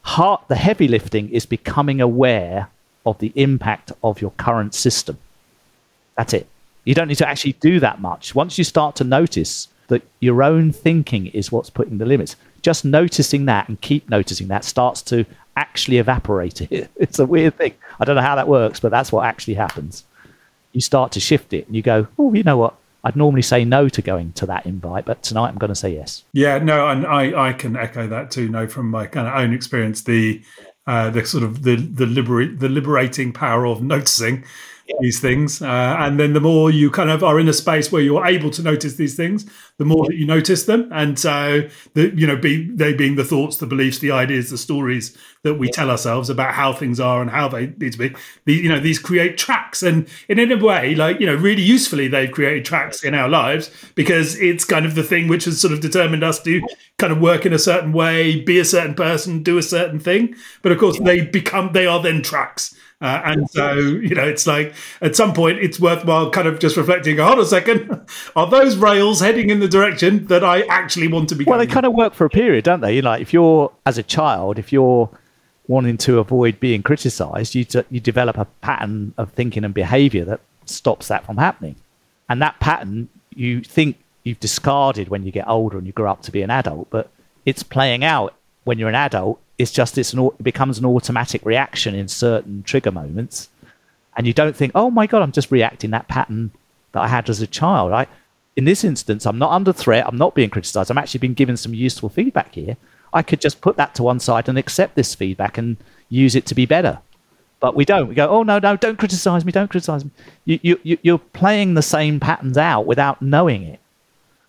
heart the heavy lifting is becoming aware of the impact of your current system. That's it you don't need to actually do that much. Once you start to notice that your own thinking is what's putting the limits, just noticing that and keep noticing that starts to actually evaporate it. <laughs> It's a weird thing. I don't know how that works, but that's what actually happens. You start to shift it and you go, oh, you know what? I'd normally say no to going to that invite, but tonight I'm going to say yes. Yeah, no, and I, I can echo that too. No, from my kind of own experience, the uh, the sort of the the liberate the liberating power of noticing these things. Uh, and then the more you kind of are in a space where you're able to notice these things, the more that you notice them. And so, the, you know, be, they being the thoughts, the beliefs, the ideas, the stories that we tell ourselves about how things are and how they need to be. The, you know, these create tracks. And, and in a way, like, you know, really usefully, they've created tracks in our lives because it's kind of the thing which has sort of determined us to kind of work in a certain way, be a certain person, do a certain thing. But of course, they become, they are then tracks uh, and so, you know, it's like at some point it's worthwhile kind of just reflecting, hold on a second, <laughs> are those rails heading in the direction that I actually want to be Well, they kind of work for a period, don't they? You know, if you're, as a child, if you're wanting to avoid being criticized, you, you develop a pattern of thinking and behavior that stops that from happening. And that pattern you think you've discarded when you get older and you grow up to be an adult, but it's playing out when you're an adult it's just it's an, it becomes an automatic reaction in certain trigger moments, and you don't think, oh my god, I'm just reacting that pattern that I had as a child. Right? In this instance, I'm not under threat. I'm not being criticized. I'm actually being given some useful feedback here. I could just put that to one side and accept this feedback and use it to be better. But we don't. We go, oh no, no, don't criticize me, don't criticize me. You, you, you're playing the same patterns out without knowing it.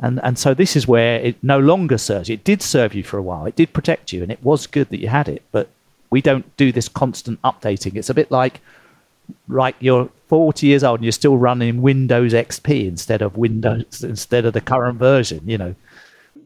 And, and so this is where it no longer serves. It did serve you for a while. It did protect you, and it was good that you had it. But we don't do this constant updating. It's a bit like, like you're 40 years old and you're still running Windows XP instead of Windows instead of the current version. You know,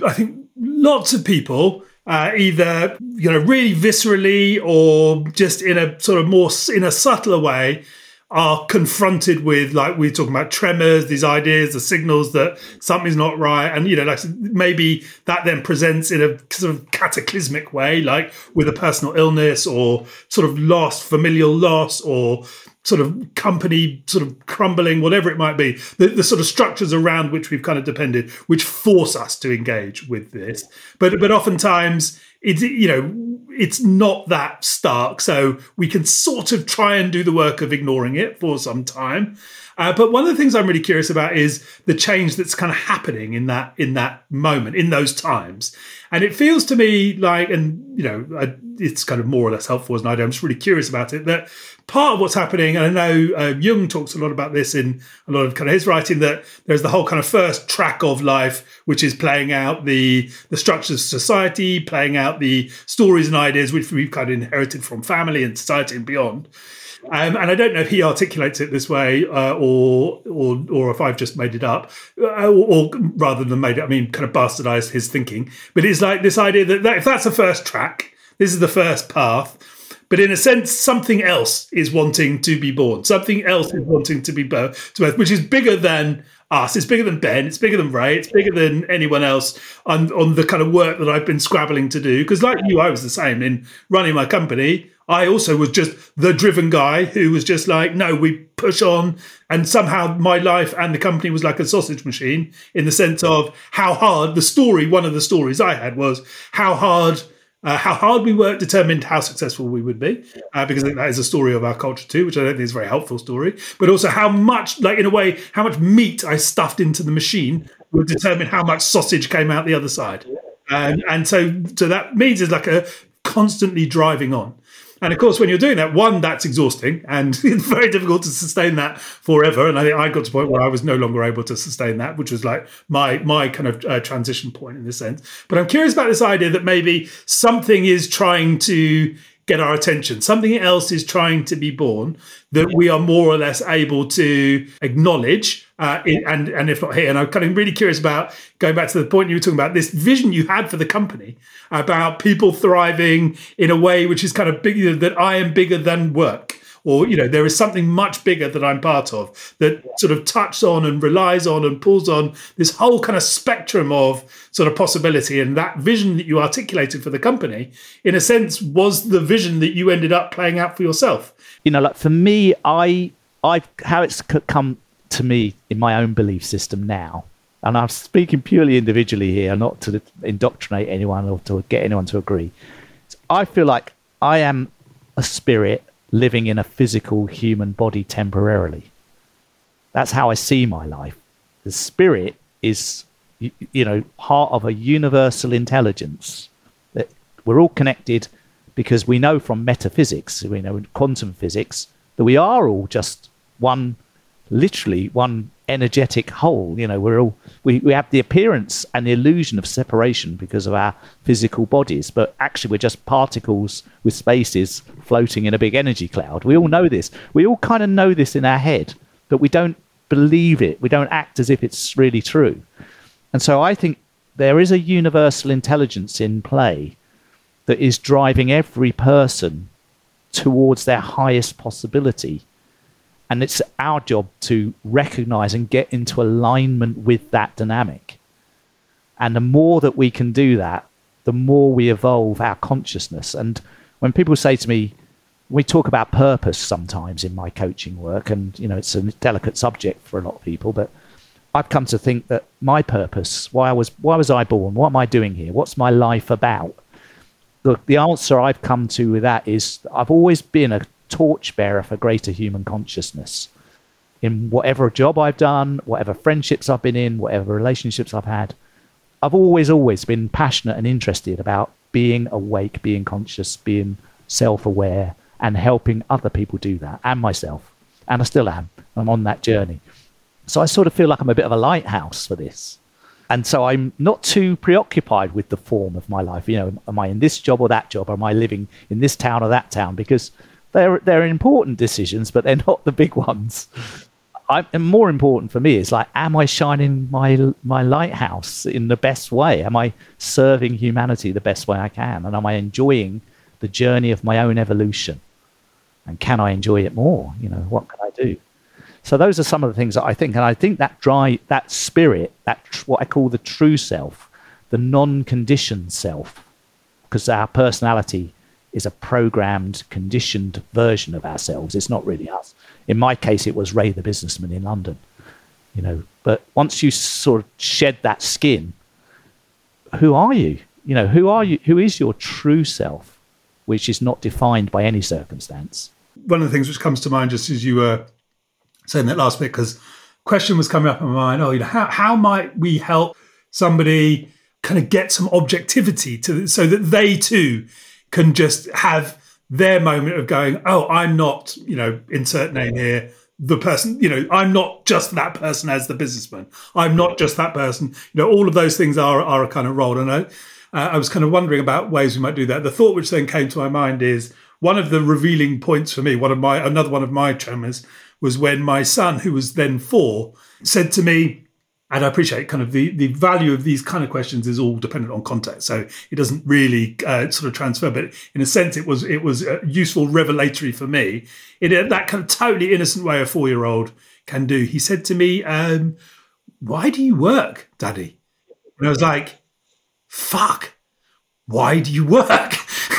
I think lots of people uh, either you know really viscerally or just in a sort of more in a subtler way are confronted with like we're talking about tremors these ideas the signals that something's not right. And you know like maybe that then presents in a sort of cataclysmic way like with a personal illness or sort of loss familial loss or sort of company sort of crumbling whatever it might be. The, the sort of structures around which we've kind of depended which force us to engage with this. But but oftentimes it's you know it's not that stark. So we can sort of try and do the work of ignoring it for some time uh, but one of the things i'm really curious about is the change that's kind of happening in that in that moment in those times and it feels to me like and you know I, it's kind of more or less helpful as an idea i'm just really curious about it that part of what's happening, and I know uh, Jung talks a lot about this in a lot of kind of his writing, that there's the whole kind of first track of life, which is playing out the the structures of society, playing out the stories and ideas which we've kind of inherited from family and society and beyond. Um, and I don't know if he articulates it this way, uh, or or or if I've just made it up, uh, or, or, rather than made it, I mean, kind of bastardized his thinking. But it's like this idea that, that if that's the first track, this is the first path but in a sense, something else is wanting to be born. Something else is wanting to be to birth, which is bigger than us. It's bigger than Ben. It's bigger than Ray. It's bigger than anyone else on, on the kind of work that I've been scrabbling to do. Because, like you, I was the same in running my company. I also was just the driven guy who was just like, no, we push on. And somehow my life and the company was like a sausage machine in the sense of how hard the story, one of the stories I had was how hard Uh, how hard we work determined how successful we would be, uh, because that is a story of our culture too, which I don't think is a very helpful story. But also how much, like in a way, how much meat I stuffed into the machine would determine how much sausage came out the other side. And, and so, so that means it's like a constantly driving on. And of course, when you're doing that, one, that's exhausting and <laughs> it's very difficult to sustain that forever. And I think I got to a point where I was no longer able to sustain that, which was like my my kind of uh, transition point in this sense. But I'm curious about this idea that maybe something is trying to get our attention. Something else is trying to be born that we are more or less able to acknowledge. Uh, and and if not here, and I'm kind of really curious about going back to the point you were talking about this vision you had for the company about people thriving in a way which is kind of bigger that I am bigger than work or you know there is something much bigger that i'm part of that sort of touches on and relies on and pulls on this whole kind of spectrum of sort of possibility. And that vision that you articulated for the company in a sense was the vision that you ended up playing out for yourself. You know like for me i i how it's come to me in my own belief system now and i'm speaking purely individually here not to indoctrinate anyone or to get anyone to agree i feel like i am a spirit living in a physical human body temporarily. That's how I see my life. The spirit is, you know, part of a universal intelligence that we're all connected because we know from metaphysics, we know in quantum physics, that we are all just one, literally one energetic whole. You know, we're all we, we have the appearance and the illusion of separation because of our physical bodies, but actually we're just particles with spaces floating in a big energy cloud. We all know this. We all kind of know this in our head, but we don't believe it. We don't act as if it's really true. And so I think there is a universal intelligence in play that is driving every person towards their highest possibility and it's our job to recognize and get into alignment with that dynamic. And the more that we can do that, the more we evolve our consciousness. And when people say to me, we talk about purpose sometimes in my coaching work, and you know it's a delicate subject for a lot of people, but I've come to think that my purpose, why I was why was I born? What am I doing here? What's my life about? The, the answer I've come to with that is I've always been a torchbearer for greater human consciousness. In whatever job I've done, whatever friendships I've been in, whatever relationships I've had, I've always, always been passionate and interested about being awake, being conscious, being self aware, and helping other people do that, and myself. And I still am. I'm on that journey. So I sort of feel like I'm a bit of a lighthouse for this. And so I'm not too preoccupied with the form of my life. You know, am I in this job or that job? Am I living in this town or that town? Because they're they're important decisions, but they're not the big ones. I, and more important for me is like, am I shining my my lighthouse in the best way? Am I serving humanity the best way I can? And am I enjoying the journey of my own evolution? And can I enjoy it more? You know, what can I do? So those are some of the things that I think, and I think that dry, that spirit, that tr- what I call the true self, the non-conditioned self, because our personality is a programmed, conditioned version of ourselves. It's not really us. In my case, it was Ray the businessman in London. You know, but once you sort of shed that skin, who are you? You know, who are you? Who is your true self, which is not defined by any circumstance? One of the things which comes to mind just as you were saying that last bit, because question was coming up in my mind. Oh, you know, how how might we help somebody kind of get some objectivity to so that they too can just have their moment of going, oh, I'm not, you know, insert name here, the person, you know, I'm not just that person as the businessman. I'm not just that person. You know, all of those things are are a kind of role. And I, uh, I was kind of wondering about ways we might do that. The thought which then came to my mind is one of the revealing points for me. One of my another one of my tremors was when my son, who was then four, said to me, and I appreciate kind of the, the value of these kind of questions is all dependent on context, so it doesn't really uh, sort of transfer. But in a sense, it was it was uh, useful revelatory for me in a, that kind of totally innocent way a four year old can do. He said to me, um, "Why do you work, Daddy?" And I was like, "Fuck, why do you work?"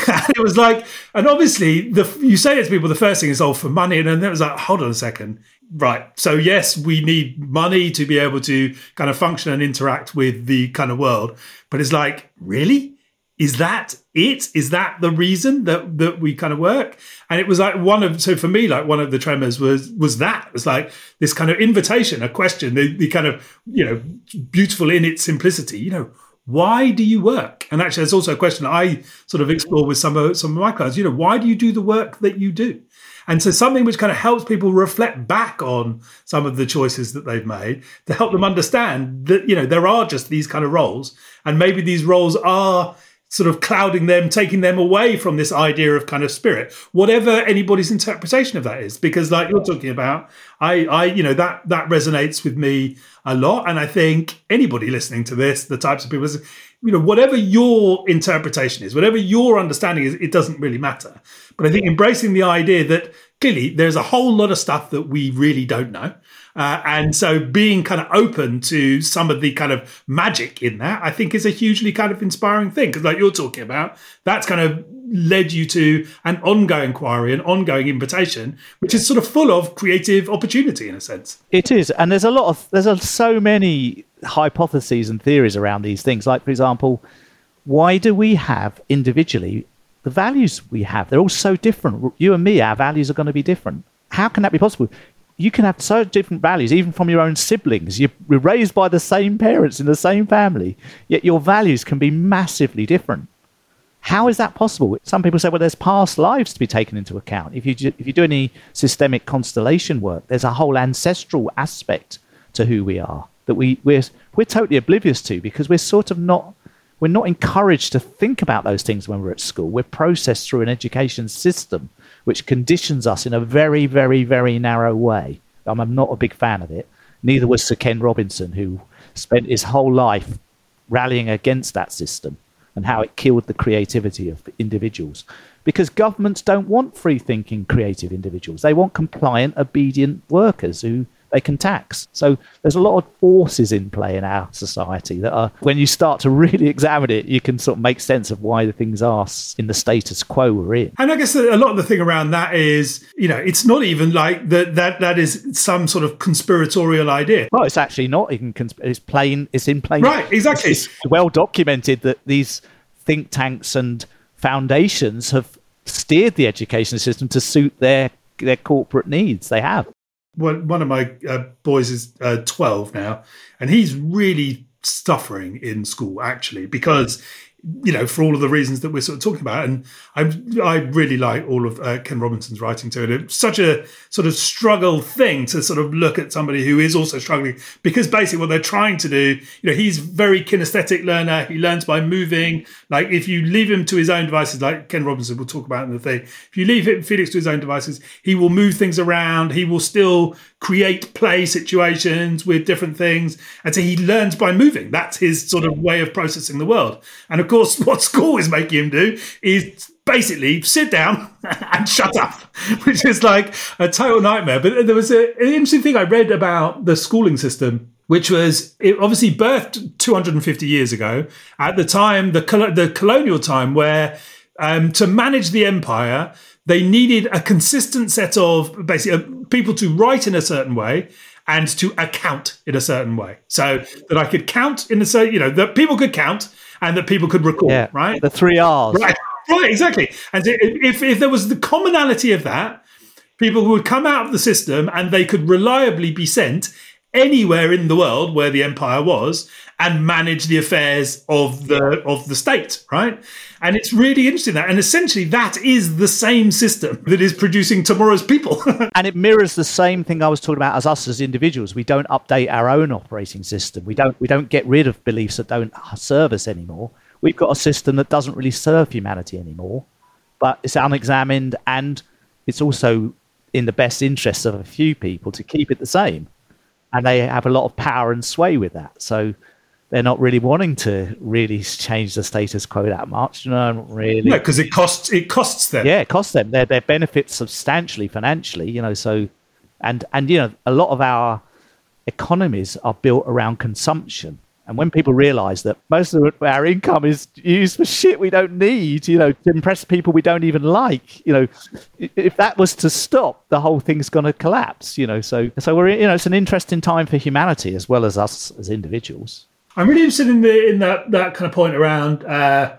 <laughs> it was like, and obviously, the you say it to people, the first thing is, "Oh, for money," and then it was like, "Hold on a second, Right. So yes, we need money to be able to kind of function and interact with the kind of world. But it's like, really? is that it? Is that the reason that that we kind of work? And it was like one of so for me, like one of the tremors was was that it was like this kind of invitation, a question, the, the kind of you know beautiful in its simplicity. You know, why do you work? And actually, there's also a question I sort of explore with some of some of my clients. You know, why do you do the work that you do? And so something which kind of helps people reflect back on some of the choices that they've made to help them understand that, you know, there are just these kind of roles and maybe these roles are sort of clouding them, taking them away from this idea of kind of spirit, whatever anybody's interpretation of that is. Because like you're talking about, I, I, you know, that that resonates with me a lot, and I think anybody listening to this, the types of people, you know, whatever your interpretation is, whatever your understanding is, it doesn't really matter. But I think embracing the idea that clearly there's a whole lot of stuff that we really don't know. Uh, and so being kind of open to some of the kind of magic in that, I think is a hugely kind of inspiring thing. Because like you're talking about, that's kind of led you to an ongoing inquiry, an ongoing invitation, which is sort of full of creative opportunity in a sense. It is. And there's a lot of, there's a, so many hypotheses and theories around these things. Like, for example, why do we have individually the values we have? They're all so different. You and me, our values are going to be different. How can that be possible? You can have so different values, even from your own siblings. You're raised by the same parents in the same family, yet your values can be massively different. How is that possible? Some people say, well, there's past lives to be taken into account. If you, if you do any systemic constellation work, there's a whole ancestral aspect to who we are that we, we're, we're totally oblivious to because we're sort of not, we're not encouraged to think about those things when we're at school. We're processed through an education system which conditions us in a very, very, very narrow way. I'm not a big fan of it. Neither was Sir Ken Robinson, who spent his whole life rallying against that system and how it killed the creativity of individuals. Because governments don't want free thinking, creative individuals. They want compliant, obedient workers who they can tax. So there's a lot of forces in play in our society that are, when you start to <laughs> really examine it, you can sort of make sense of why the things are in the status quo we're in. And I guess a lot of the thing around that is, you know, it's not even like that. That that is some sort of conspiratorial idea. Well, it's actually not even. Consp- it's plain. It's in plain. Right. Exactly. It's well documented that these think tanks and foundations have steered the education system to suit their their corporate needs. They have one, one of my uh, boys is uh, 12 now, and he's really suffering in school actually because you know, for all of the reasons that we're sort of talking about. And I, I really like all of uh, Ken Robinson's writing too. And it's such a sort of struggle thing to sort of look at somebody who is also struggling because basically what they're trying to do, you know, he's very kinesthetic learner. He learns by moving. Like if you leave him to his own devices, like Ken Robinson will talk about in the thing, if you leave him, Felix to his own devices, he will move things around. He will still create play situations with different things. And so he learns by moving. That's his sort of way of processing the world. And of course, <laughs> what school is making him do is basically sit down <laughs> and shut up, <laughs> which is like a total nightmare. But there was a, an interesting thing I read about the schooling system which was it obviously birthed 250 years ago at the time the the colonial time where um, to manage the empire they needed a consistent set of basically uh, people to write in a certain way and to account in a certain way. So that I could count in a certain, you know, that people could count and that people could record, yeah, right? The three R's. Right, right, exactly. And if, if there was the commonality of that, people would come out of the system and they could reliably be sent anywhere in the world where the empire was and manage the affairs of the of the state, right? And it's really interesting that, and essentially that is the same system <laughs> that is producing tomorrow's people. <laughs> and it mirrors the same thing I was talking about as us as individuals. We don't update our own operating system. We don't we don't get rid of beliefs that don't serve us anymore. We've got a system that doesn't really serve humanity anymore, but it's unexamined and it's also in the best interests of a few people to keep it the same and they have a lot of power and sway with that. So they're not really wanting to really change the status quo that much. You know, really. Yeah, because it costs it costs them. Yeah, it costs them. Their their benefits substantially financially. You know, so and and you know a lot of our economies are built around consumption. And when people realise that most of our income is used for shit we don't need, you know, to impress people we don't even like, you know, if that was to stop, the whole thing's going to collapse. You know, so so we're you know it's an interesting time for humanity as well as us as individuals. I'm really interested in the in that that kind of point around uh,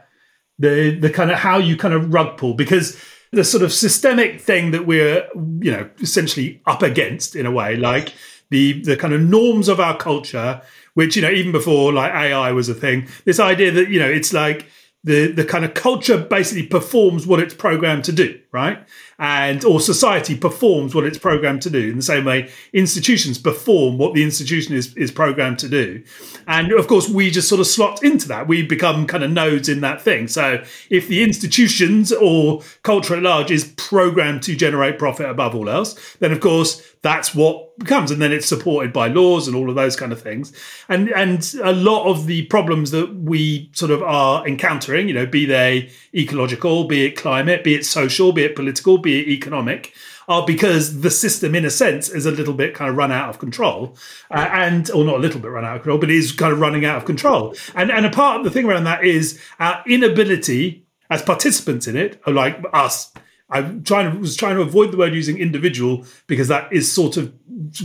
the the kind of how you kind of rug pull because the sort of systemic thing that we're you know essentially up against in a way like the the kind of norms of our culture which you know even before like ai was a thing this idea that you know it's like the the kind of culture basically performs what it's programmed to do right and or society performs what it's programmed to do in the same way institutions perform what the institution is is programmed to do. And of course we just sort of slot into that. We become kind of nodes in that thing. So if the institutions or culture at large is programmed to generate profit above all else then of course that's what becomes and then it's supported by laws and all of those kind of things and and a lot of the problems that we sort of are encountering you know be they ecological be it climate be it social be it political be it economic, are because the system, in a sense, is a little bit kind of run out of control, uh, and or not a little bit run out of control, but is kind of running out of control. And and a part of the thing around that is our inability as participants in it, like us. I'm trying to was trying to avoid the word using individual because that is sort of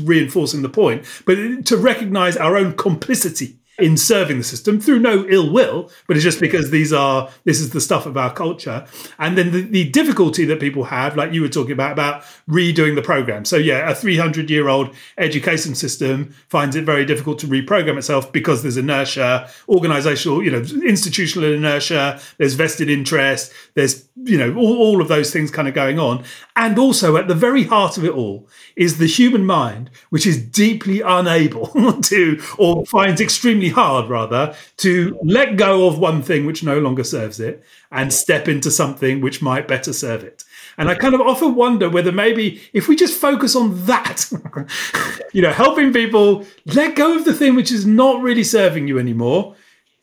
reinforcing the point, but to recognise our own complicity in serving the system through no ill will, but it's just because these are this is the stuff of our culture. And then the, the difficulty that people have, like you were talking about, about redoing the program. So yeah, a 300 year old education system finds it very difficult to reprogram itself because there's inertia, organizational, you know, institutional inertia, there's vested interest, there's you know all, all of those things kind of going on and also at the very heart of it all is the human mind which is deeply unable <laughs> to or finds extremely hard rather to let go of one thing which no longer serves it and step into something which might better serve it and I kind of often wonder whether maybe if we just focus on that, <laughs> you know, helping people let go of the thing which is not really serving you anymore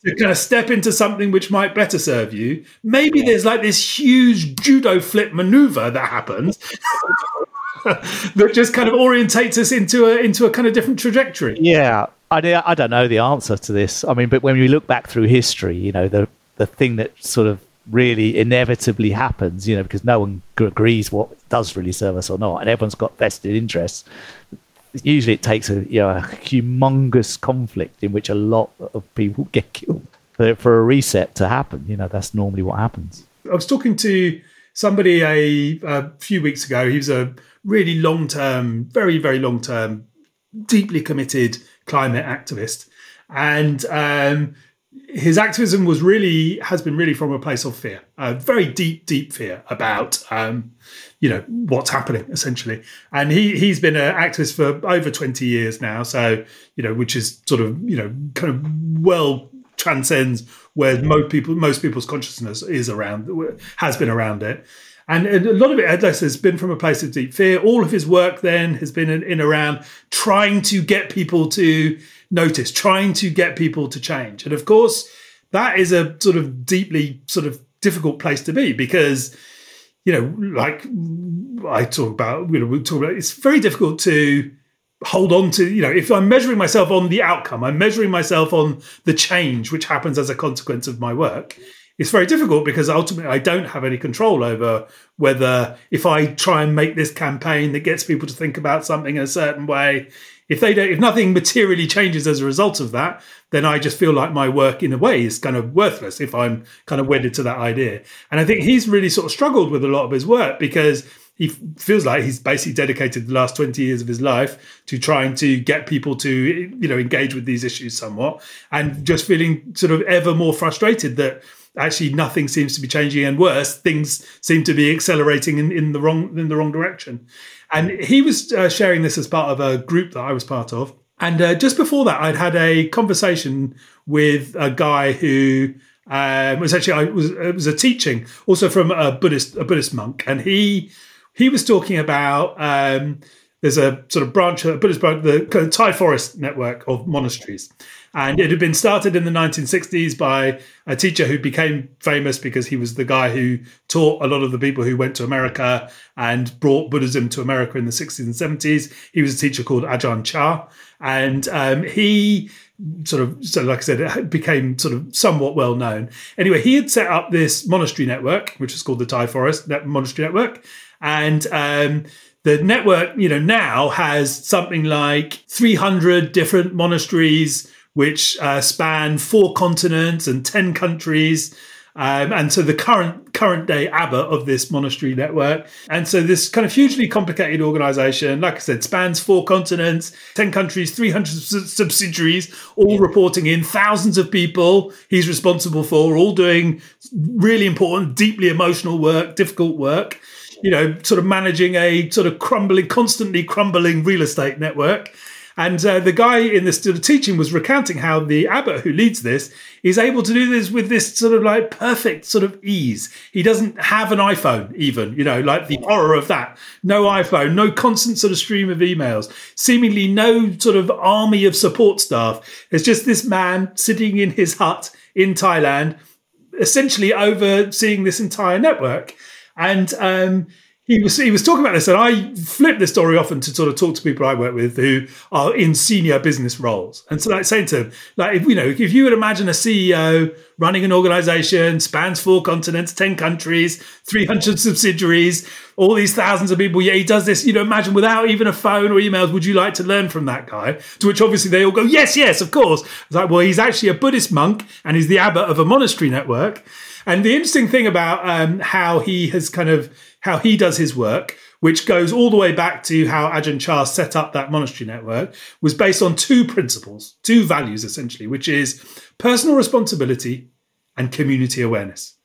to kind of step into something which might better serve you. Maybe there's like this huge judo flip maneuver that happens <laughs> that just kind of orientates us into a into a kind of different trajectory. Yeah, I I don't know the answer to this. I mean, but when we look back through history, you know, the the thing that sort of really inevitably happens, you know, because no one agrees what does really serve us or not, and everyone's got vested interests usually it takes a you know a humongous conflict in which a lot of people get killed for, for a reset to happen. You know, that's normally what happens. I was talking to somebody a, a few weeks ago. He was a really long term, very very long term, deeply committed climate activist, and um, his activism was really has been really from a place of fear, a very deep, deep fear about um, you know what's happening essentially. And he he's been an activist for over twenty years now, so you know which is sort of you know kind of well transcends where most people most people's consciousness is around has been around it. And a lot of it, as has been from a place of deep fear. All of his work then has been in, in around trying to get people to notice, trying to get people to change. And of course, that is a sort of deeply sort of difficult place to be because, you know, like I talk about, you know, we talk about, it's very difficult to hold on to, you know, if I'm measuring myself on the outcome, I'm measuring myself on the change which happens as a consequence of my work. It's very difficult because ultimately I don't have any control over whether if I try and make this campaign that gets people to think about something in a certain way, if they don't, if nothing materially changes as a result of that, then I just feel like my work in a way is kind of worthless if I'm kind of wedded to that idea. And I think he's really sort of struggled with a lot of his work because he feels like he's basically dedicated the last 20 years of his life to trying to get people to you know engage with these issues somewhat and just feeling sort of ever more frustrated that actually nothing seems to be changing and worse things seem to be accelerating in, in the wrong in the wrong direction and he was uh, sharing this as part of a group that I was part of. And uh, just before that, I'd had a conversation with a guy who um, was actually I was it was a teaching, also from a Buddhist a Buddhist monk, and he he was talking about um, there's a sort of branch, a Buddhist branch, the Thai forest network of monasteries, and it had been started in the 1960s by a teacher who became famous because he was the guy who taught a lot of the people who went to America and brought Buddhism to America in the 60s and 70s. He was a teacher called Ajahn Chah. And um, he sort of, so like I said, it became sort of somewhat well known. Anyway, he had set up this monastery network, which is called the Thai Forest Monastery Network. And um, the network, you know, now has something like 300 different monasteries which uh, span four continents and 10 countries. Um, and so the current current day abbot of this monastery network. And so this kind of hugely complicated organization, like I said, spans four continents, 10 countries, 300 subsidiaries, all yeah. reporting in thousands of people he's responsible for, all doing really important, deeply emotional work, difficult work you know, sort of managing a sort of crumbling, constantly crumbling real estate network. And uh, the guy in this sort of teaching was recounting how the abbot who leads this is able to do this with this sort of like perfect sort of ease. He doesn't have an iPhone, even, you know, like the horror of that. No iPhone, no constant sort of stream of emails, seemingly no sort of army of support staff. It's just this man sitting in his hut in Thailand, essentially overseeing this entire network. And um, he was he was talking about this, and I flip this story often to sort of talk to people I work with who are in senior business roles, and so like saying to them, like if you know, if you would imagine a CEO running an organization spans four continents, ten countries, three hundred subsidiaries, all these thousands of people, yeah, he does this. You know, imagine without even a phone or emails, would you like to learn from that guy? To which obviously they all go, yes, yes, of course. It's like, well, he's actually a Buddhist monk, and he's the abbot of a monastery network. And the interesting thing about um, how he has kind of how he does his work, which goes all the way back to how Ajahn Chah set up that monastery network, was based on two principles, two values essentially, which is personal responsibility and community awareness.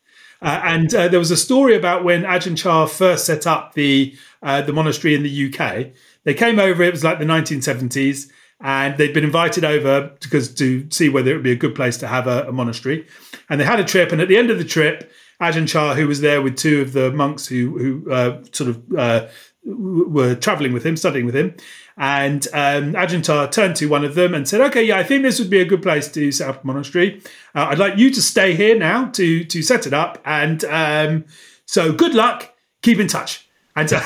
Uh, and uh, there was a story about when Ajahn Chah first set up the uh, the monastery in the UK. They came over; it was like the 1970s, and they'd been invited over because to see whether it would be a good place to have a, a monastery. And they had a trip, and at the end of the trip, Ajahn Chah, who was there with two of the monks who who uh, sort of uh, were traveling with him, studying with him. And um, Ajahn Chah turned to one of them and said, "Okay, yeah, I think this would be a good place to set up a monastery. Uh, I'd like you to stay here now to to set it up. And um, so, good luck. Keep in touch." <laughs> And so,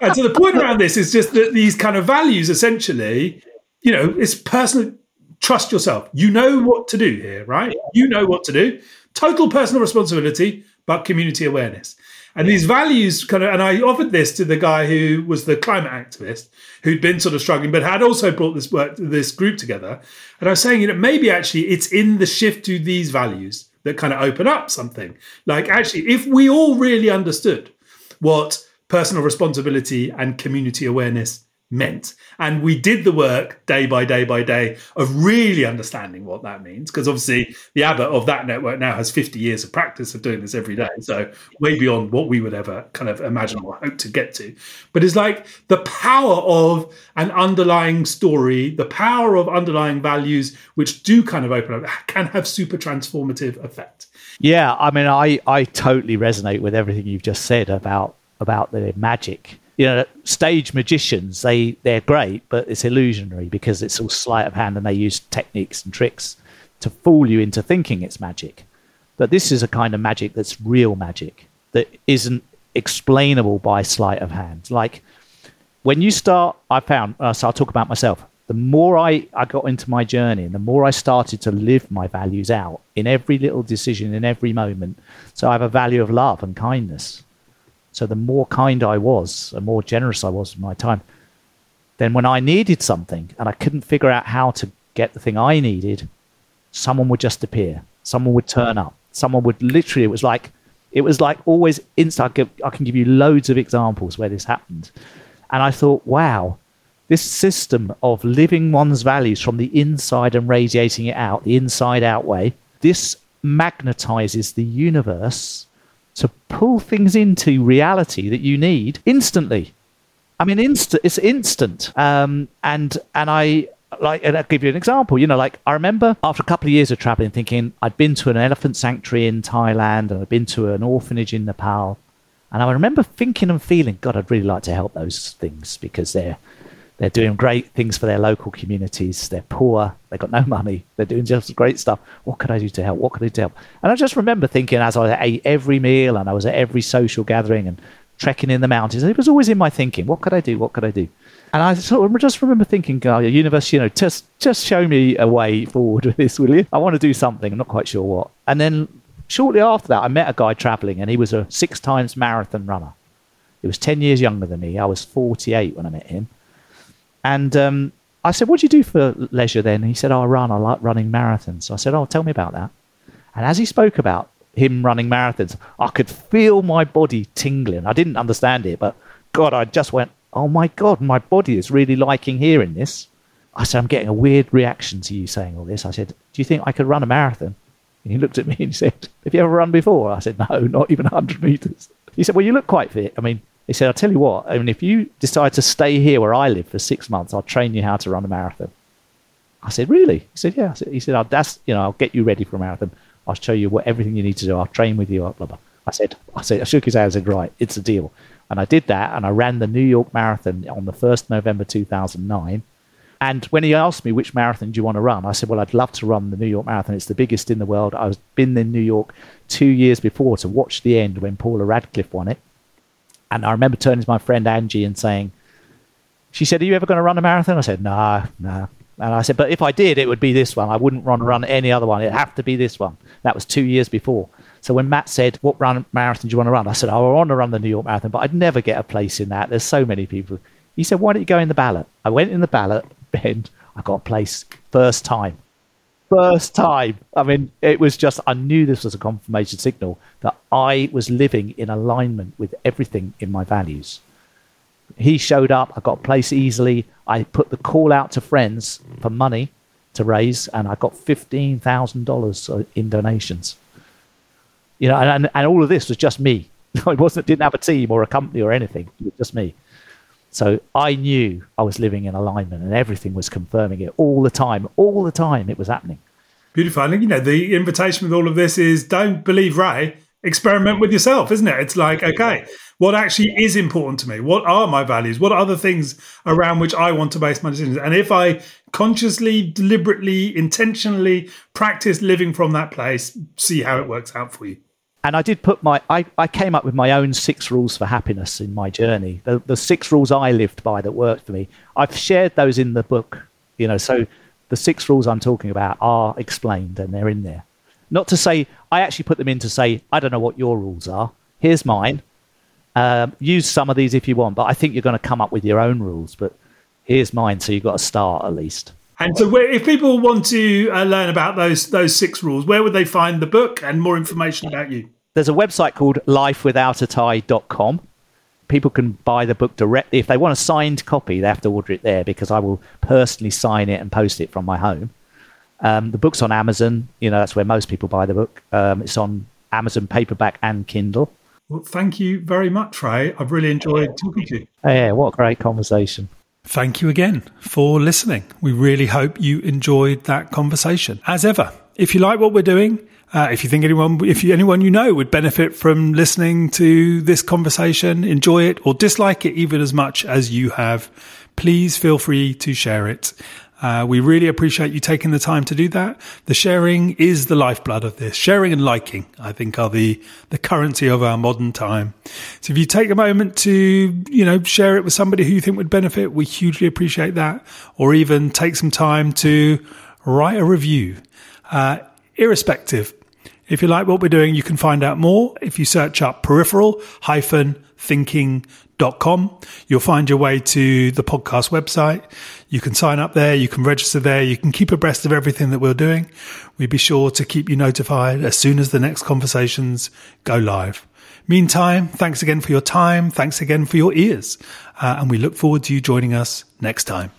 and the point around this is just that these kind of values, essentially, you know, it's personal. Trust yourself. You know what to do here, right? You know what to do total personal responsibility, but community awareness. And these values kind of, and I offered this to the guy who was the climate activist who'd been sort of struggling, but had also brought this work, this group together. And I was saying, you know, maybe actually it's in the shift to these values that kind of open up something. Like actually, if we all really understood what personal responsibility and community awareness meant. And we did the work day by day by day of really understanding what that means. Because obviously, the abbot of that network now has 50 years of practice of doing this every day. So, way beyond what we would ever kind of imagine or hope to get to. But it's like the power of an underlying story, the power of underlying values, which do kind of open up, can have super transformative effect. Yeah. I mean, I, I totally resonate with everything you've just said about about the magic you know, stage magicians, they, they're great, but it's illusionary because it's all sleight of hand and they use techniques and tricks to fool you into thinking it's magic. But this is a kind of magic that's real magic that isn't explainable by sleight of hand. Like when you start, I found, uh, so I'll talk about myself. The more I, I got into my journey and the more I started to live my values out in every little decision, in every moment. So I have a value of love and kindness so the more kind I was, the more generous I was with my time, then when I needed something and I couldn't figure out how to get the thing I needed, someone would just appear. Someone would turn up. Someone would literally, it was like, it was like always instant. I can give you loads of examples where this happened. And I thought, wow, this system of living one's values from the inside and radiating it out, the inside out way, this magnetizes the universe to pull things into reality that you need instantly. I mean. It's instant. Um, and and I like, and I'll give you an example. You know, like I remember after a couple of years of traveling, thinking I'd been to an elephant sanctuary in Thailand and I'd been to an orphanage in Nepal, and I remember thinking and feeling, God, I'd really like to help those things because they're they're doing great things for their local communities. They're poor. They've got no <laughs> money. They're doing just great stuff. What could I do to help? What could I do to help? And I just remember thinking as I ate every meal and I was at every social gathering and trekking in the mountains, it was always in my thinking, what could I do? What could I do? And I sort of just remember thinking, oh, God, universe, you know, just just show me a way forward with this, will you? I want to do something. I'm not quite sure what. And then shortly after that, I met a guy traveling, and he was a six times marathon runner. He was 10 years younger than me. I was 48 when I met him. And um, I said, What do you do for leisure then? he said, oh, I run. I like running marathons. So I said, Oh, tell me about that. And as he spoke about him running marathons, I could feel my body tingling. I didn't understand it, but God, I just went, oh my God, my body is really liking hearing this. I said, I'm getting a weird reaction to you saying all this. I said, Do you think I could run a marathon? And he looked at me and he said, Have you ever run before? I said, No, not even 100 meters. He said, Well, you look quite fit. I mean, he said, I'll tell you what, I mean, if you decide to stay here where I live for six months, I'll train you how to run a marathon. I said, Really? He said, Yeah. He said, I'll, that's, you know, I'll get you ready for a marathon. I'll show you what everything you need to do. I'll train with you. Blah, blah. I said, I said, I shook his hand and said, Right, it's a deal. And I did that and I ran the New York Marathon on the 1st November 2009. And when he asked me which marathon do you want to run, I said, "Well, I'd love to run the New York Marathon. It's the biggest in the world. I've been in New York two years before to watch the end when Paula Radcliffe won it, and I remember turning to my friend Angie and saying, "She said, are you ever going to run a marathon?" I said, "Nah, nah." And I said, "But if I did, it would be this one. I wouldn't run run any other one. It'd have to be this one." That was two years before. So when Matt said, "What run marathon do you want to run?" I said, "Oh, I want to run the New York Marathon, but I'd never get a place in that. There's so many people." He said, "Why don't you go in the ballot?" I went in the ballot, <laughs> and I got a place first time. First time. I mean, it was just, I knew this was a confirmation signal that I was living in alignment with everything in my values. He showed up, I got a place easily. I put the call out to friends for money to raise, and I got $15,000 in donations. You know, and, and all of this was just me. <laughs> It wasn't, didn't have a team or a company or anything. It was just me. So I knew I was living in alignment and everything was confirming it all the time. All the time it was happening. Beautiful. And, you know, the invitation with all of this is don't believe Ray, experiment with yourself, isn't it? It's like, okay, what actually is important to me? What are my values? What are the things around which I want to base my decisions? And if I consciously, deliberately, intentionally practice living from that place, see how it works out for you and I did put my I, I came up with my own six rules for happiness in my journey. The, the six rules I lived by that worked for me. I've shared those in the book, you know. So the six rules I'm talking about are explained and they're in there. Not to say I actually put them in to say I don't know what your rules are. Here's mine. Um, use some of these if you want, but I think you're going to come up with your own rules. But here's mine, so you've got to start at least. And so, where, if people want to uh, learn about those those six rules, where would they find the book and more information about you? There's a website called lifewithoutatie.com. People can buy the book directly. If they want a signed copy, they have to order it there because I will personally sign it and post it from my home. Um, the book's on Amazon. You know, that's where most people buy the book. Um, it's on Amazon paperback and Kindle. Well, thank you very much, Ray. I've really enjoyed talking to you. Yeah, what a great conversation. Thank you again for listening. We really hope you enjoyed that conversation. As ever, if you like what we're doing, uh, if you think anyone, if you, anyone you know would benefit from listening to this conversation, enjoy it or dislike it even as much as you have, please feel free to share it. Uh, we really appreciate you taking the time to do that. The sharing is the lifeblood of this. Sharing and liking, I think, are the, the currency of our modern time. So if you take a moment to, you know, share it with somebody who you think would benefit, we hugely appreciate that. Or even take some time to write a review. Uh, irrespective, if you like what we're doing, you can find out more if you search up peripheral hyphen thinking.com. You'll find your way to the podcast website. You can sign up there. You can register there. You can keep abreast of everything that we're doing. We'd be sure to keep you notified as soon as the next conversations go live. Meantime, thanks again for your time. Thanks again for your ears. Uh, and we look forward to you joining us next time.